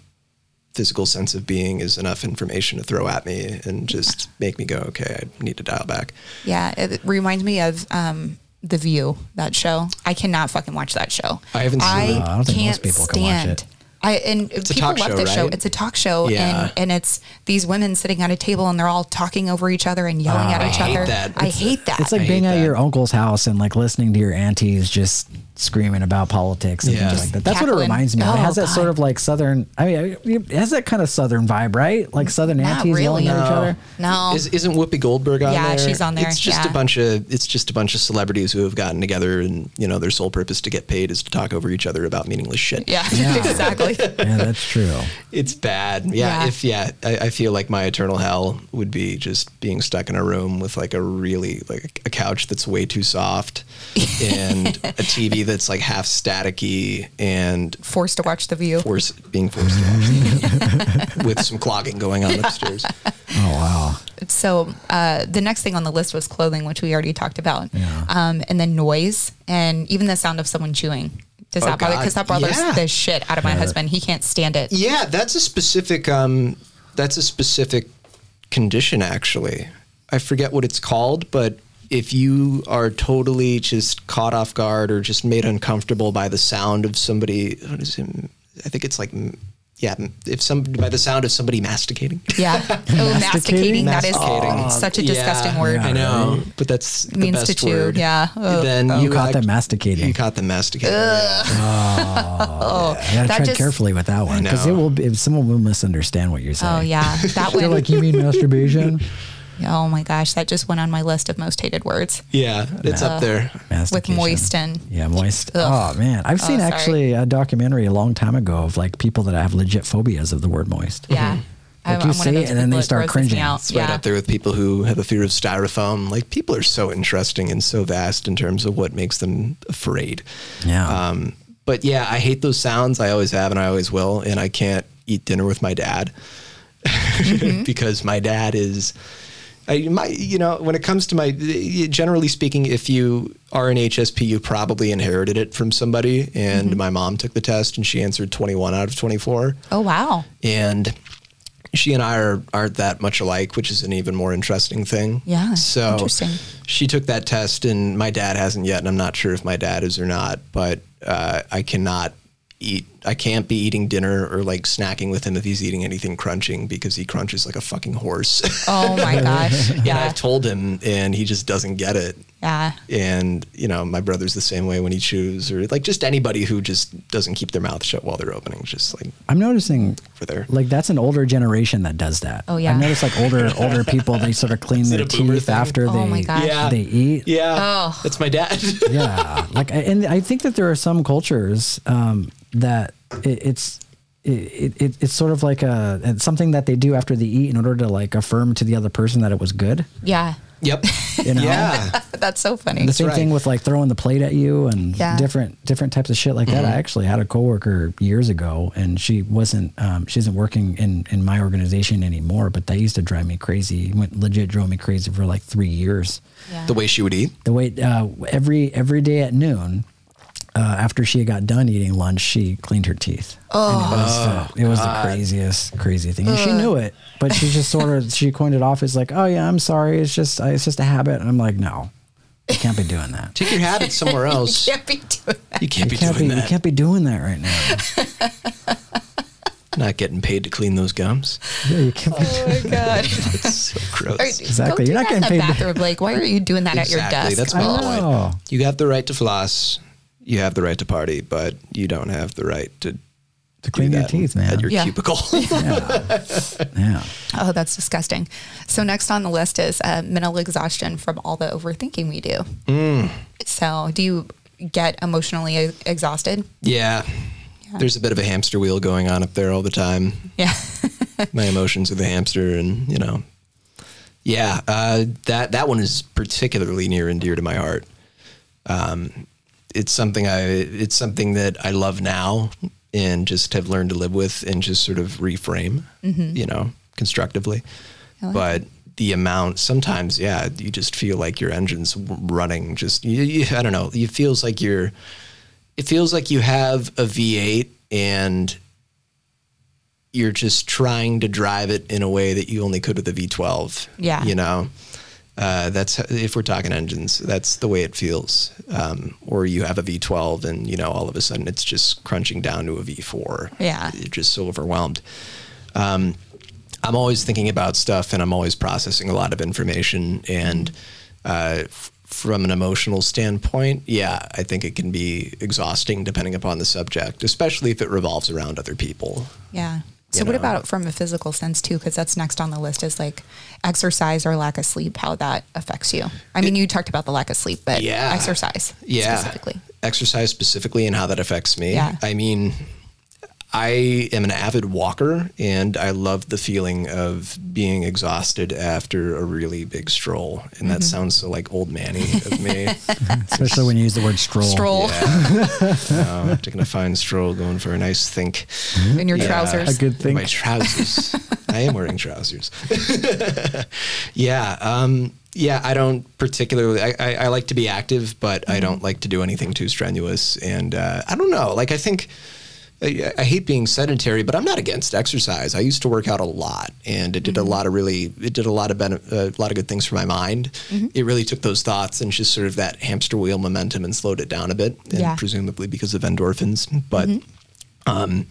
Speaker 4: physical sense of being is enough information to throw at me and just make me go, okay, I need to dial back.
Speaker 3: Yeah, it reminds me of um, The View, that show. I cannot fucking watch that show.
Speaker 4: I haven't seen
Speaker 3: I
Speaker 4: it.
Speaker 2: I don't think
Speaker 3: can't
Speaker 2: most people can watch it.
Speaker 3: I and
Speaker 4: a
Speaker 3: people love
Speaker 4: show,
Speaker 3: this show. It's a talk show,
Speaker 4: Yeah.
Speaker 3: and and it's these women sitting at a table and they're all talking over each other and yelling at each
Speaker 4: I
Speaker 3: each
Speaker 4: hate
Speaker 3: other.
Speaker 4: that.
Speaker 3: I
Speaker 4: It's-
Speaker 3: hate that.
Speaker 2: It's like
Speaker 4: I
Speaker 2: being at
Speaker 4: that.
Speaker 2: your uncle's house and like listening to your aunties just screaming about politics and
Speaker 4: Yeah.
Speaker 2: things like that. That's what it reminds me of. It
Speaker 3: Oh,
Speaker 2: has that sort of like southern. I mean, it has that kind of southern vibe, right? Like southern
Speaker 3: Not
Speaker 2: aunties yelling
Speaker 3: really.
Speaker 2: at each other.
Speaker 3: no,
Speaker 4: Is, isn't Whoopi Goldberg on
Speaker 3: Yeah,
Speaker 4: there?
Speaker 3: Yeah, she's on there,
Speaker 4: It's just
Speaker 3: yeah.
Speaker 4: a bunch of it's just a bunch of celebrities who have gotten together and you know their sole purpose to get paid is to talk over each other about meaningless shit.
Speaker 3: yeah,
Speaker 2: Yeah.
Speaker 3: exactly.
Speaker 2: Yeah, that's true.
Speaker 4: It's bad. Yeah.
Speaker 3: Yeah.
Speaker 4: If yeah, I, I feel like my eternal hell would be just being stuck in a room with like a really like a couch that's way too soft and a TV that's like half staticky and
Speaker 3: Forced to watch The View.
Speaker 4: force being forced to watch with some clogging going on upstairs.
Speaker 2: Oh wow.
Speaker 3: So uh, the next thing on the list was clothing, which we already talked about,
Speaker 2: Yeah.
Speaker 3: um, and then noise, and even the sound of someone chewing. Does
Speaker 4: Oh,
Speaker 3: that bother?
Speaker 4: God.
Speaker 3: Because that bothers
Speaker 4: Yeah.
Speaker 3: the shit out of my husband. He can't stand it.
Speaker 4: Yeah, that's a specific um that's a specific condition actually. I forget what it's called, but if you are totally just caught off guard or just made uncomfortable by the sound of somebody what is it? I think it's like yeah, if some by the sound of somebody masticating.
Speaker 3: Yeah. Oh, masticating. That is
Speaker 4: Masticating.
Speaker 3: such a
Speaker 4: Yeah,
Speaker 3: disgusting word.
Speaker 4: I know, but that's the
Speaker 3: Means
Speaker 4: best
Speaker 3: to chew,
Speaker 4: word.
Speaker 3: yeah. Ugh.
Speaker 4: Then oh,
Speaker 2: You caught them masticating.
Speaker 4: You caught them masticating. yeah.
Speaker 3: Oh, oh
Speaker 2: You gotta
Speaker 3: that
Speaker 2: tread
Speaker 3: just-
Speaker 2: carefully with that one because it will. Be, someone will misunderstand what you're oh, saying.
Speaker 3: Oh yeah, that
Speaker 2: They're
Speaker 3: went.
Speaker 2: like, you mean masturbation?
Speaker 3: Oh my gosh, that just went on my list of most hated words
Speaker 4: Yeah, it's up there.
Speaker 3: with
Speaker 2: Mastication.
Speaker 3: moist and
Speaker 2: Yeah, moist.
Speaker 3: Ugh.
Speaker 2: Oh man, I've seen
Speaker 3: sorry.
Speaker 2: actually a documentary a long time ago of like people that have legit phobias of the word moist.
Speaker 3: yeah.
Speaker 2: Like you say it and then they start cringing.
Speaker 4: It's
Speaker 3: Yeah.
Speaker 4: right up there with people who have a fear of styrofoam. Like people are so interesting and so vast in terms of what makes them afraid.
Speaker 2: Yeah.
Speaker 4: Um, but yeah, I hate those sounds. I always have and I always will. And I can't eat dinner with my dad
Speaker 3: Mm-hmm.
Speaker 4: because my dad is. I, my, you know, when it comes to my, generally speaking, if you are an HSP, you probably inherited it from somebody. And
Speaker 3: Mm-hmm.
Speaker 4: my mom took the test and she answered 21 out of 24
Speaker 3: Oh wow.
Speaker 4: and she and I are, aren't that much alike, which is an even more interesting thing.
Speaker 3: Yeah,
Speaker 4: So
Speaker 3: interesting.
Speaker 4: she took that test, and my dad hasn't yet, and I'm not sure if my dad is or not. But uh, I cannot eat. I can't be eating dinner or like snacking with him if he's eating anything crunching because he crunches like a fucking horse.
Speaker 3: Oh my gosh.
Speaker 4: and
Speaker 3: Yeah.
Speaker 4: I've told him, and he just doesn't get it.
Speaker 3: Yeah.
Speaker 4: And you know, my brother's the same way when he chews, or like just anybody who just doesn't keep their mouth shut while they're opening, just like
Speaker 2: I'm noticing
Speaker 4: for their
Speaker 2: like that's an older generation that does that.
Speaker 3: Oh, yeah.
Speaker 2: I've noticed like older older people they sort of clean their teeth after
Speaker 3: Oh
Speaker 2: they
Speaker 3: my gosh.
Speaker 4: Yeah.
Speaker 2: they eat.
Speaker 4: Yeah,
Speaker 3: Oh.
Speaker 4: that's my dad.
Speaker 2: yeah like and i think that there are some cultures um, that it, it's it, it, it's sort of like a it's something that they do after they eat in order to like affirm to the other person that it was good
Speaker 3: Yeah.
Speaker 4: yep.
Speaker 2: you know
Speaker 4: Yeah.
Speaker 3: That's so funny.
Speaker 2: the same
Speaker 4: right.
Speaker 2: thing with like throwing the plate at you and
Speaker 3: Yeah.
Speaker 2: different different types of shit like that. I actually had a coworker years ago, and she wasn't um, she isn't working in in my organization anymore. But that used to drive me crazy. Went legit drove me crazy for like three years.
Speaker 3: Yeah.
Speaker 4: The way she would eat.
Speaker 2: the way uh, every every day at noon uh, after she got done eating lunch she cleaned her teeth oh and it was, the, it was the craziest crazy thing and she knew it but she just sort of she coined it off as like oh yeah i'm sorry it's just it's just a habit and i'm like no you can't be doing that
Speaker 4: Take your habit somewhere else.
Speaker 3: you Can't be doing that.
Speaker 4: You can't
Speaker 2: you
Speaker 4: be
Speaker 2: can't be
Speaker 4: doing
Speaker 2: you
Speaker 4: that.
Speaker 2: can't be doing that right now
Speaker 4: Not getting paid to clean those gums.
Speaker 2: yeah, you can't be
Speaker 3: Oh my god.
Speaker 4: It's so gross.
Speaker 2: Exactly. You're not
Speaker 3: that in
Speaker 2: getting
Speaker 3: the
Speaker 2: paid.
Speaker 3: bathroom. Like, why are you doing that at your desk?
Speaker 4: That's my
Speaker 3: Oh.
Speaker 4: point.
Speaker 2: Oh.
Speaker 4: You have the right to floss. You have the right to party, but you don't have the right to
Speaker 2: to clean your teeth man
Speaker 4: at your
Speaker 3: Yeah.
Speaker 4: cubicle.
Speaker 2: yeah
Speaker 3: Oh, that's disgusting. So next on the list is uh, mental exhaustion from all the overthinking we do.
Speaker 4: Mm.
Speaker 3: So, do you get emotionally exhausted?
Speaker 4: yeah. There's a bit of a hamster wheel going on up there all the time.
Speaker 3: Yeah.
Speaker 4: my emotions are the hamster and you know yeah uh, that that one is particularly near and dear to my heart um, it's something i it's something that i love now and just have learned to live with and just sort of reframe mm-hmm. you know constructively
Speaker 3: like
Speaker 4: but the amount sometimes yeah you just feel like your engine's running just you, you, i don't know it feels like you're it feels like you have a v8 and you're just trying to drive it in a way that you only could with a V12.
Speaker 3: Yeah.
Speaker 4: You know, uh, that's if we're talking engines, that's the way it feels. Um, or you have a V12 and, you know, all of a sudden it's just crunching down to a V4.
Speaker 3: Yeah.
Speaker 4: You're just so overwhelmed. Um, I'm always thinking about stuff and I'm always processing a lot of information. And uh, f- from an emotional standpoint, yeah, I think it can be exhausting depending upon the subject, especially if it revolves around other people.
Speaker 3: Yeah. So,
Speaker 4: You
Speaker 3: what
Speaker 4: know.
Speaker 3: about from a physical sense too? Because that's next on the list is like exercise or lack of sleep, how that affects you. I mean, you talked about the lack of sleep, but
Speaker 4: Yeah.
Speaker 3: exercise
Speaker 4: yeah
Speaker 3: specifically.
Speaker 4: exercise specifically and how that affects me
Speaker 3: Yeah.
Speaker 4: i mean I am an avid walker, and I love the feeling of being exhausted after a really big stroll. And that sounds so like old manny of me.
Speaker 2: Especially when you use the word stroll.
Speaker 3: Stroll
Speaker 4: Yeah. uh, taking a fine stroll, going for a nice think.
Speaker 3: in your
Speaker 4: Yeah.
Speaker 3: trousers.
Speaker 2: A good thing.
Speaker 4: My trousers. I am wearing trousers. yeah. Um, yeah. I don't particularly. I, I, I like to be active, but I don't like to do anything too strenuous. And uh, I don't know. Like I think. I, I hate being sedentary, but I'm not against exercise. I used to work out a lot, and it did a lot of really, it did a lot of bene- uh, a lot of good things for my mind. It really took those thoughts and just sort of that hamster wheel momentum and slowed it down a bit, and
Speaker 3: Yeah.
Speaker 4: presumably because of endorphins. But um,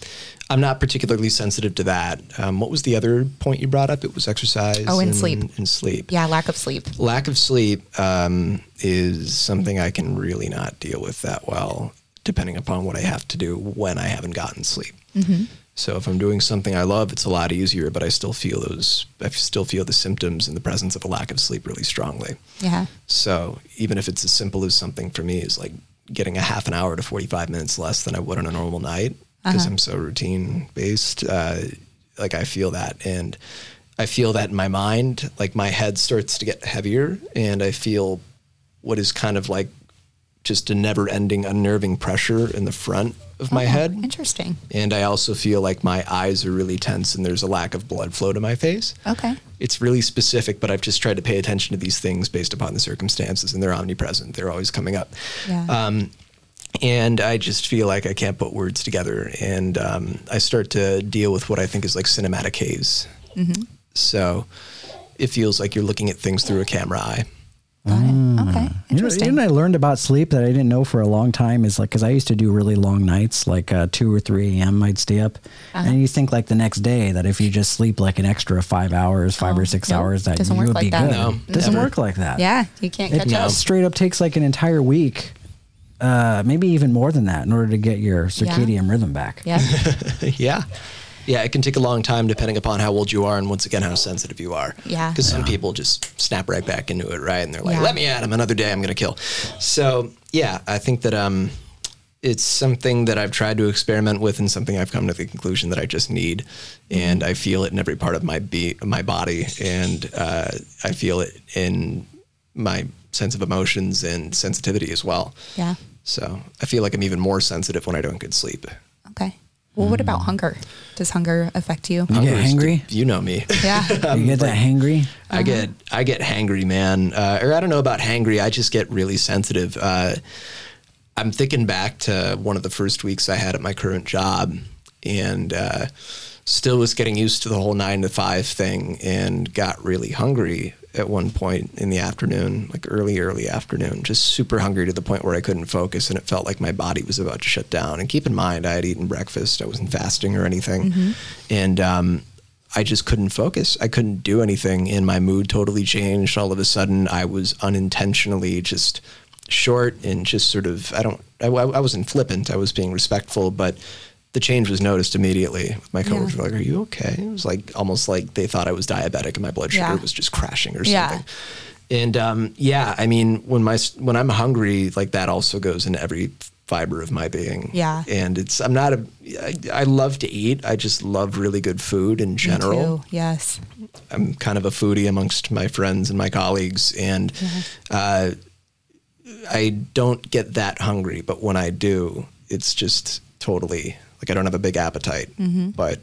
Speaker 4: I'm not particularly sensitive to that. Um, what was the other point you brought up? It was exercise.
Speaker 3: Oh, and sleep.
Speaker 4: And sleep.
Speaker 3: yeah, lack of sleep.
Speaker 4: Lack of sleep um, is something I can really not deal with that well, depending upon what I have to do when I haven't gotten sleep.
Speaker 3: Mm-hmm.
Speaker 4: So if I'm doing something I love, it's a lot easier. But I still feel those. I still feel the symptoms in the presence of a lack of sleep really strongly.
Speaker 3: Yeah.
Speaker 4: So even if it's as simple as something for me is like getting a half an hour to 45 minutes less than I would on a normal night because I'm so routine based, uh, like I feel that. And I feel that in my mind, like my head starts to get heavier and I feel what is kind of like just a never ending unnerving pressure in the front of my head.
Speaker 3: Interesting.
Speaker 4: And I also feel like my eyes are really tense and there's a lack of blood flow to my face
Speaker 3: Okay.
Speaker 4: it's really specific, but I've just tried to pay attention to these things based upon the circumstances, and they're omnipresent. They're always coming up.
Speaker 3: Yeah.
Speaker 4: Um, and I just feel like I can't put words together, and um, I start to deal with what I think is like cinematic haze.
Speaker 3: Mm-hmm.
Speaker 4: So it feels like you're looking at things through a camera eye.
Speaker 3: Got it. Okay.
Speaker 2: You know,
Speaker 3: Interesting.
Speaker 2: you know, I learned about sleep that I didn't know for a long time is like, because I used to do really long nights, like uh, 2 or 3 a.m. I'd stay up.
Speaker 3: Uh-huh.
Speaker 2: And you think like the next day that if you just sleep like an extra five hours, five
Speaker 3: Oh,
Speaker 2: or six
Speaker 3: nope.
Speaker 2: hours, that
Speaker 3: Doesn't
Speaker 2: you
Speaker 3: work
Speaker 2: would
Speaker 3: like
Speaker 2: be
Speaker 3: that.
Speaker 2: good.
Speaker 4: No,
Speaker 2: doesn't
Speaker 4: never.
Speaker 2: work like that.
Speaker 3: yeah, you can't
Speaker 2: It
Speaker 3: catch up.
Speaker 2: straight up takes like an entire week, uh, maybe even more than that, in order to get your circadian rhythm back.
Speaker 3: Yeah.
Speaker 4: yeah. Yeah, it can take a long time depending upon how old you are and once again how sensitive you are.
Speaker 3: Yeah.
Speaker 4: Because some people just snap right back into it, right? And they're like,
Speaker 3: Yeah.
Speaker 4: "Let me at him another day. I'm going to kill." So yeah, I think that um, it's something that I've tried to experiment with, and something I've come to the conclusion that I just need, and I feel it in every part of my be my body, and uh, I feel it in my sense of emotions and sensitivity as well.
Speaker 3: Yeah.
Speaker 4: So I feel like I'm even more sensitive when I don't get sleep.
Speaker 3: Okay. Well, what about hunger? Does hunger affect you?
Speaker 2: You get
Speaker 4: Hunger is-
Speaker 2: hangry?
Speaker 4: You know me.
Speaker 3: Yeah.
Speaker 2: You get that hangry?
Speaker 4: I get I get hangry, man. Uh, or I don't know about hangry. I just get really sensitive. Uh, I'm thinking back to one of the first weeks I had at my current job, and uh, still was getting used to the whole nine to five thing, and got really hungry at one point in the afternoon, like early early afternoon, just super hungry to the point where I couldn't focus, and it felt like my body was about to shut down. And keep in mind, I had eaten breakfast. I wasn't fasting or anything, and um, I just couldn't focus. I couldn't do anything, and my mood totally changed. All of a sudden, I was unintentionally just short and just sort of. I don't. I, I wasn't flippant. I was being respectful, but the change was noticed immediately. My coworkers
Speaker 3: Yeah.
Speaker 4: were like, "Are you okay?" It was like almost like they thought I was diabetic and my blood sugar
Speaker 3: Yeah.
Speaker 4: was just crashing or
Speaker 3: Yeah.
Speaker 4: something. And um, yeah, I mean, when my when I'm hungry, like that also goes in every fiber of my being.
Speaker 3: Yeah.
Speaker 4: And it's I'm not a I, I love to eat. I just love really good food in general.
Speaker 3: Yes.
Speaker 4: I'm kind of a foodie amongst my friends and my colleagues, and uh, I don't get that hungry. But when I do, it's just totally like I don't have a big appetite. But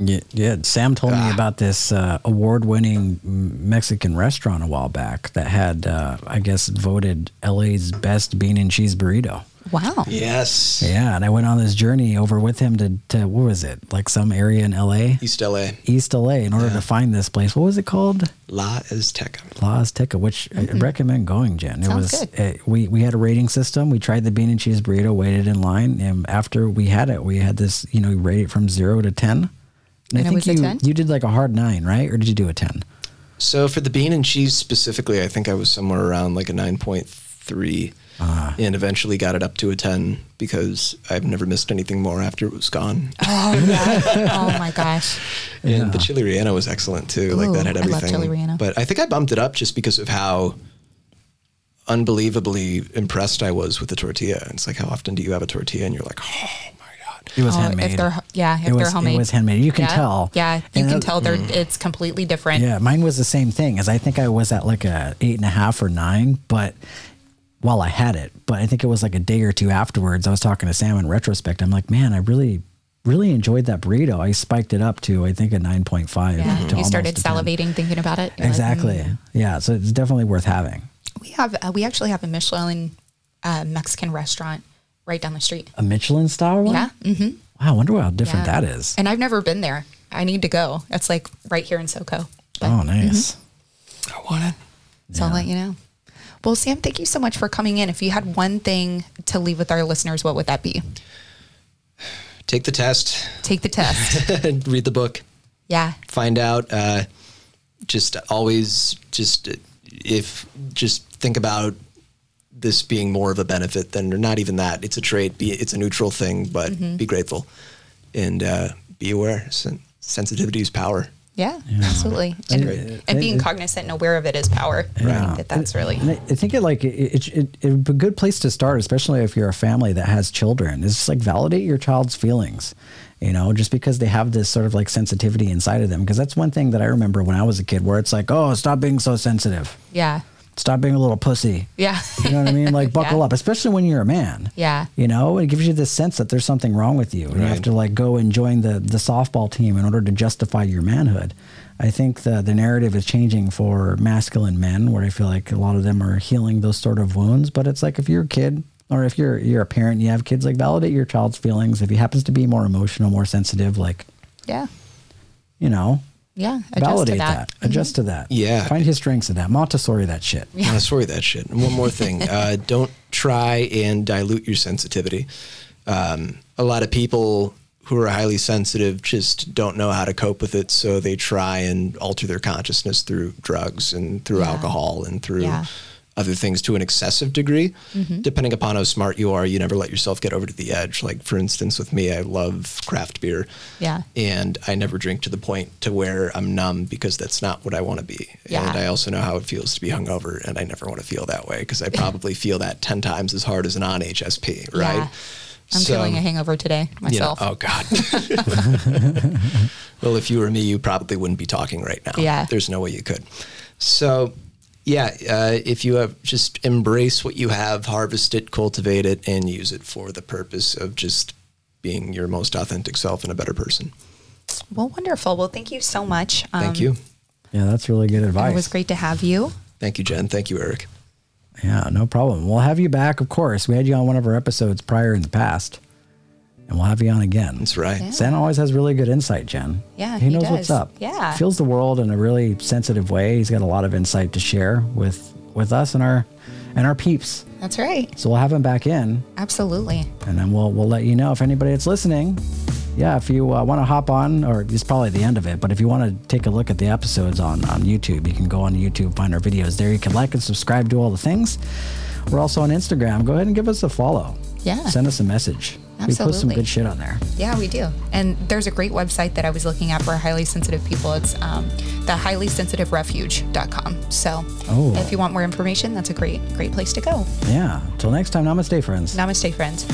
Speaker 2: Yeah, yeah. Sam told
Speaker 4: Ah.
Speaker 2: me about this uh, award-winning Mexican restaurant a while back that had, uh, I guess, voted LA's best bean and cheese burrito.
Speaker 3: Wow.
Speaker 4: Yes.
Speaker 2: Yeah, and I went on this journey over with him to, to what was it? Like some area in LA?
Speaker 4: East LA.
Speaker 2: East LA in order
Speaker 4: yeah.
Speaker 2: to find this place. What was it called?
Speaker 4: La Azteca.
Speaker 2: La Azteca, which mm-hmm. I recommend going, Jen. It was
Speaker 3: good.
Speaker 2: It, we we had a rating system. We tried the bean and cheese burrito, waited in line, and after we had it, we had this, you know, rate it from 0 to 10.
Speaker 3: And, and I think
Speaker 2: you you did like a hard 9, right? Or did you do a 10?
Speaker 4: So for the bean and cheese specifically, I think I was somewhere around like a 9.3 uh, and eventually got it up to a 10 because I've never missed anything more after it was gone.
Speaker 3: Oh, oh my gosh.
Speaker 4: And yeah. the chili relleno was excellent too.
Speaker 3: Ooh, like
Speaker 4: that had everything.
Speaker 3: I love chili.
Speaker 4: But I think I bumped it up just because of how unbelievably impressed I was with the tortilla. It's like, how often do you have a tortilla and you're like, oh
Speaker 2: it was
Speaker 3: oh,
Speaker 2: handmade.
Speaker 3: If they're, yeah, if
Speaker 2: it was,
Speaker 3: they're homemade.
Speaker 2: It was handmade. You can
Speaker 3: yeah.
Speaker 2: tell.
Speaker 3: Yeah, you
Speaker 2: and
Speaker 3: can tell they're mm. it's completely different.
Speaker 2: Yeah, mine was the same thing. As I think I was at like a eight and a half or nine, but while I had it, but I think it was like a day or two afterwards. I was talking to Sam in retrospect. I'm like, man, I really, really enjoyed that burrito. I spiked it up to I think a nine point five.
Speaker 3: Yeah, you started salivating thinking about it. You're like,
Speaker 2: Exactly.
Speaker 3: "Mm."
Speaker 2: Yeah. So it's definitely worth having
Speaker 3: We have uh, we actually have a Michelin uh, Mexican restaurant right down the street.
Speaker 2: a Michelin star one.
Speaker 3: Yeah. Mm-hmm.
Speaker 2: Wow. I wonder how different
Speaker 3: Yeah.
Speaker 2: that is.
Speaker 3: And I've never been there. I need to go. That's like right here in SoCo. But
Speaker 2: oh, nice.
Speaker 4: I want it.
Speaker 3: So I'll let you know. Well, Sam, thank you so much for coming in. If you had one thing to leave with our listeners, what would that be?
Speaker 4: Take the test,
Speaker 3: Take the test.
Speaker 4: read the book,
Speaker 3: yeah.
Speaker 4: find out. Uh, just always, just uh, if just think about this being more of a benefit than or not even that. It's a trait. Be it's a neutral thing, but
Speaker 3: Mm-hmm.
Speaker 4: be grateful and uh, be aware. Sen- sensitivity is power.
Speaker 3: Yeah, absolutely. And,
Speaker 4: great.
Speaker 3: and being cognizant and aware of it is power. I think that that's really.
Speaker 2: And I I think it like it, it, it, it would be a good place to start, especially if you're a family that has children. Is just like validate your child's feelings, you know, just because they have this sort of like sensitivity inside of them. Because that's one thing that I remember when I was a kid, where it's like, oh, stop being so sensitive,
Speaker 3: Yeah.
Speaker 2: Stop being a little pussy.
Speaker 3: Yeah.
Speaker 2: You know what I mean? Like buckle
Speaker 3: Yeah.
Speaker 2: up, especially when you're a man.
Speaker 3: Yeah.
Speaker 2: You know, it gives you this sense that there's something wrong with you, and you have to like go and join the the softball team in order to justify your manhood. I think the the narrative is changing for masculine men, where I feel like a lot of them are healing those sort of wounds. But it's like if you're a kid, or if you're you're a parent, and you have kids, like validate your child's feelings. If he happens to be more emotional, more sensitive, like
Speaker 3: Yeah.
Speaker 2: you know,
Speaker 3: Yeah. Adjust to
Speaker 2: validate
Speaker 3: that.
Speaker 2: that, adjust to that.
Speaker 4: Yeah.
Speaker 2: find his strengths in that. Montessori that shit.
Speaker 4: Yeah. sorry that shit. And one more thing, uh, don't try and dilute your sensitivity. Um, a lot of people who are highly sensitive just don't know how to cope with it, so they try and alter their consciousness through drugs and through
Speaker 3: Yeah.
Speaker 4: alcohol and through
Speaker 3: Yeah.
Speaker 4: Other things to an excessive degree.
Speaker 3: Mm-hmm.
Speaker 4: Depending upon how smart you are, you never let yourself get over to the edge. Like for instance, with me, I love craft beer.
Speaker 3: Yeah.
Speaker 4: And I never drink to the point to where I'm numb because that's not what I want to be.
Speaker 3: Yeah.
Speaker 4: And I also know how it feels to be hungover, and I never want to feel that way because I probably feel that ten times as hard as a non HSP, right?
Speaker 3: Yeah. I'm
Speaker 4: So,
Speaker 3: feeling a hangover today
Speaker 4: you know,
Speaker 3: myself.
Speaker 4: oh God. well, if you were me, you probably wouldn't be talking right now.
Speaker 3: Yeah.
Speaker 4: There's no way you could. So, yeah, uh, if you have just embrace what you have, harvest it, cultivate it, and use it for the purpose of just being your most authentic self and a better person.
Speaker 3: Well, wonderful. Well, thank you so much.
Speaker 4: Thank
Speaker 3: Um,
Speaker 4: you.
Speaker 2: Yeah, that's really good advice.
Speaker 3: It was great to have you.
Speaker 4: Thank you, Jen. Thank you, Eric.
Speaker 2: Yeah, no problem. We'll have you back, of course. We had you on one of our episodes prior in the past, and we'll have you on again.
Speaker 4: That's right.
Speaker 3: Yeah.
Speaker 2: Santa always has really good insight, Jen.
Speaker 3: Yeah,
Speaker 2: he
Speaker 3: he
Speaker 2: knows
Speaker 3: does.
Speaker 2: what's up.
Speaker 3: Yeah.
Speaker 2: feels the world in a really sensitive way. He's got a lot of insight to share with with us and our and our peeps.
Speaker 3: That's right.
Speaker 2: So we'll have him back in,
Speaker 3: Absolutely.
Speaker 2: and then we'll we'll let you know if anybody that's listening. Yeah, if you uh, want to hop on, or it's probably the end of it, but if you want to take a look at the episodes on, on YouTube, you can go on YouTube, find our videos there. You can like and subscribe to all the things. We're also on Instagram. Go ahead and give us a follow.
Speaker 3: Yeah.
Speaker 2: Send us a message. We put some
Speaker 3: Absolutely.
Speaker 2: good shit on there.
Speaker 3: Yeah, we do. And there's a great website that I was looking at for highly sensitive people. It's um, the highlysensitiverefuge.com. So
Speaker 2: Oh.
Speaker 3: if you want more information, that's a great, great place to go.
Speaker 2: Yeah. Till next time, namaste, friends.
Speaker 3: Namaste, friends.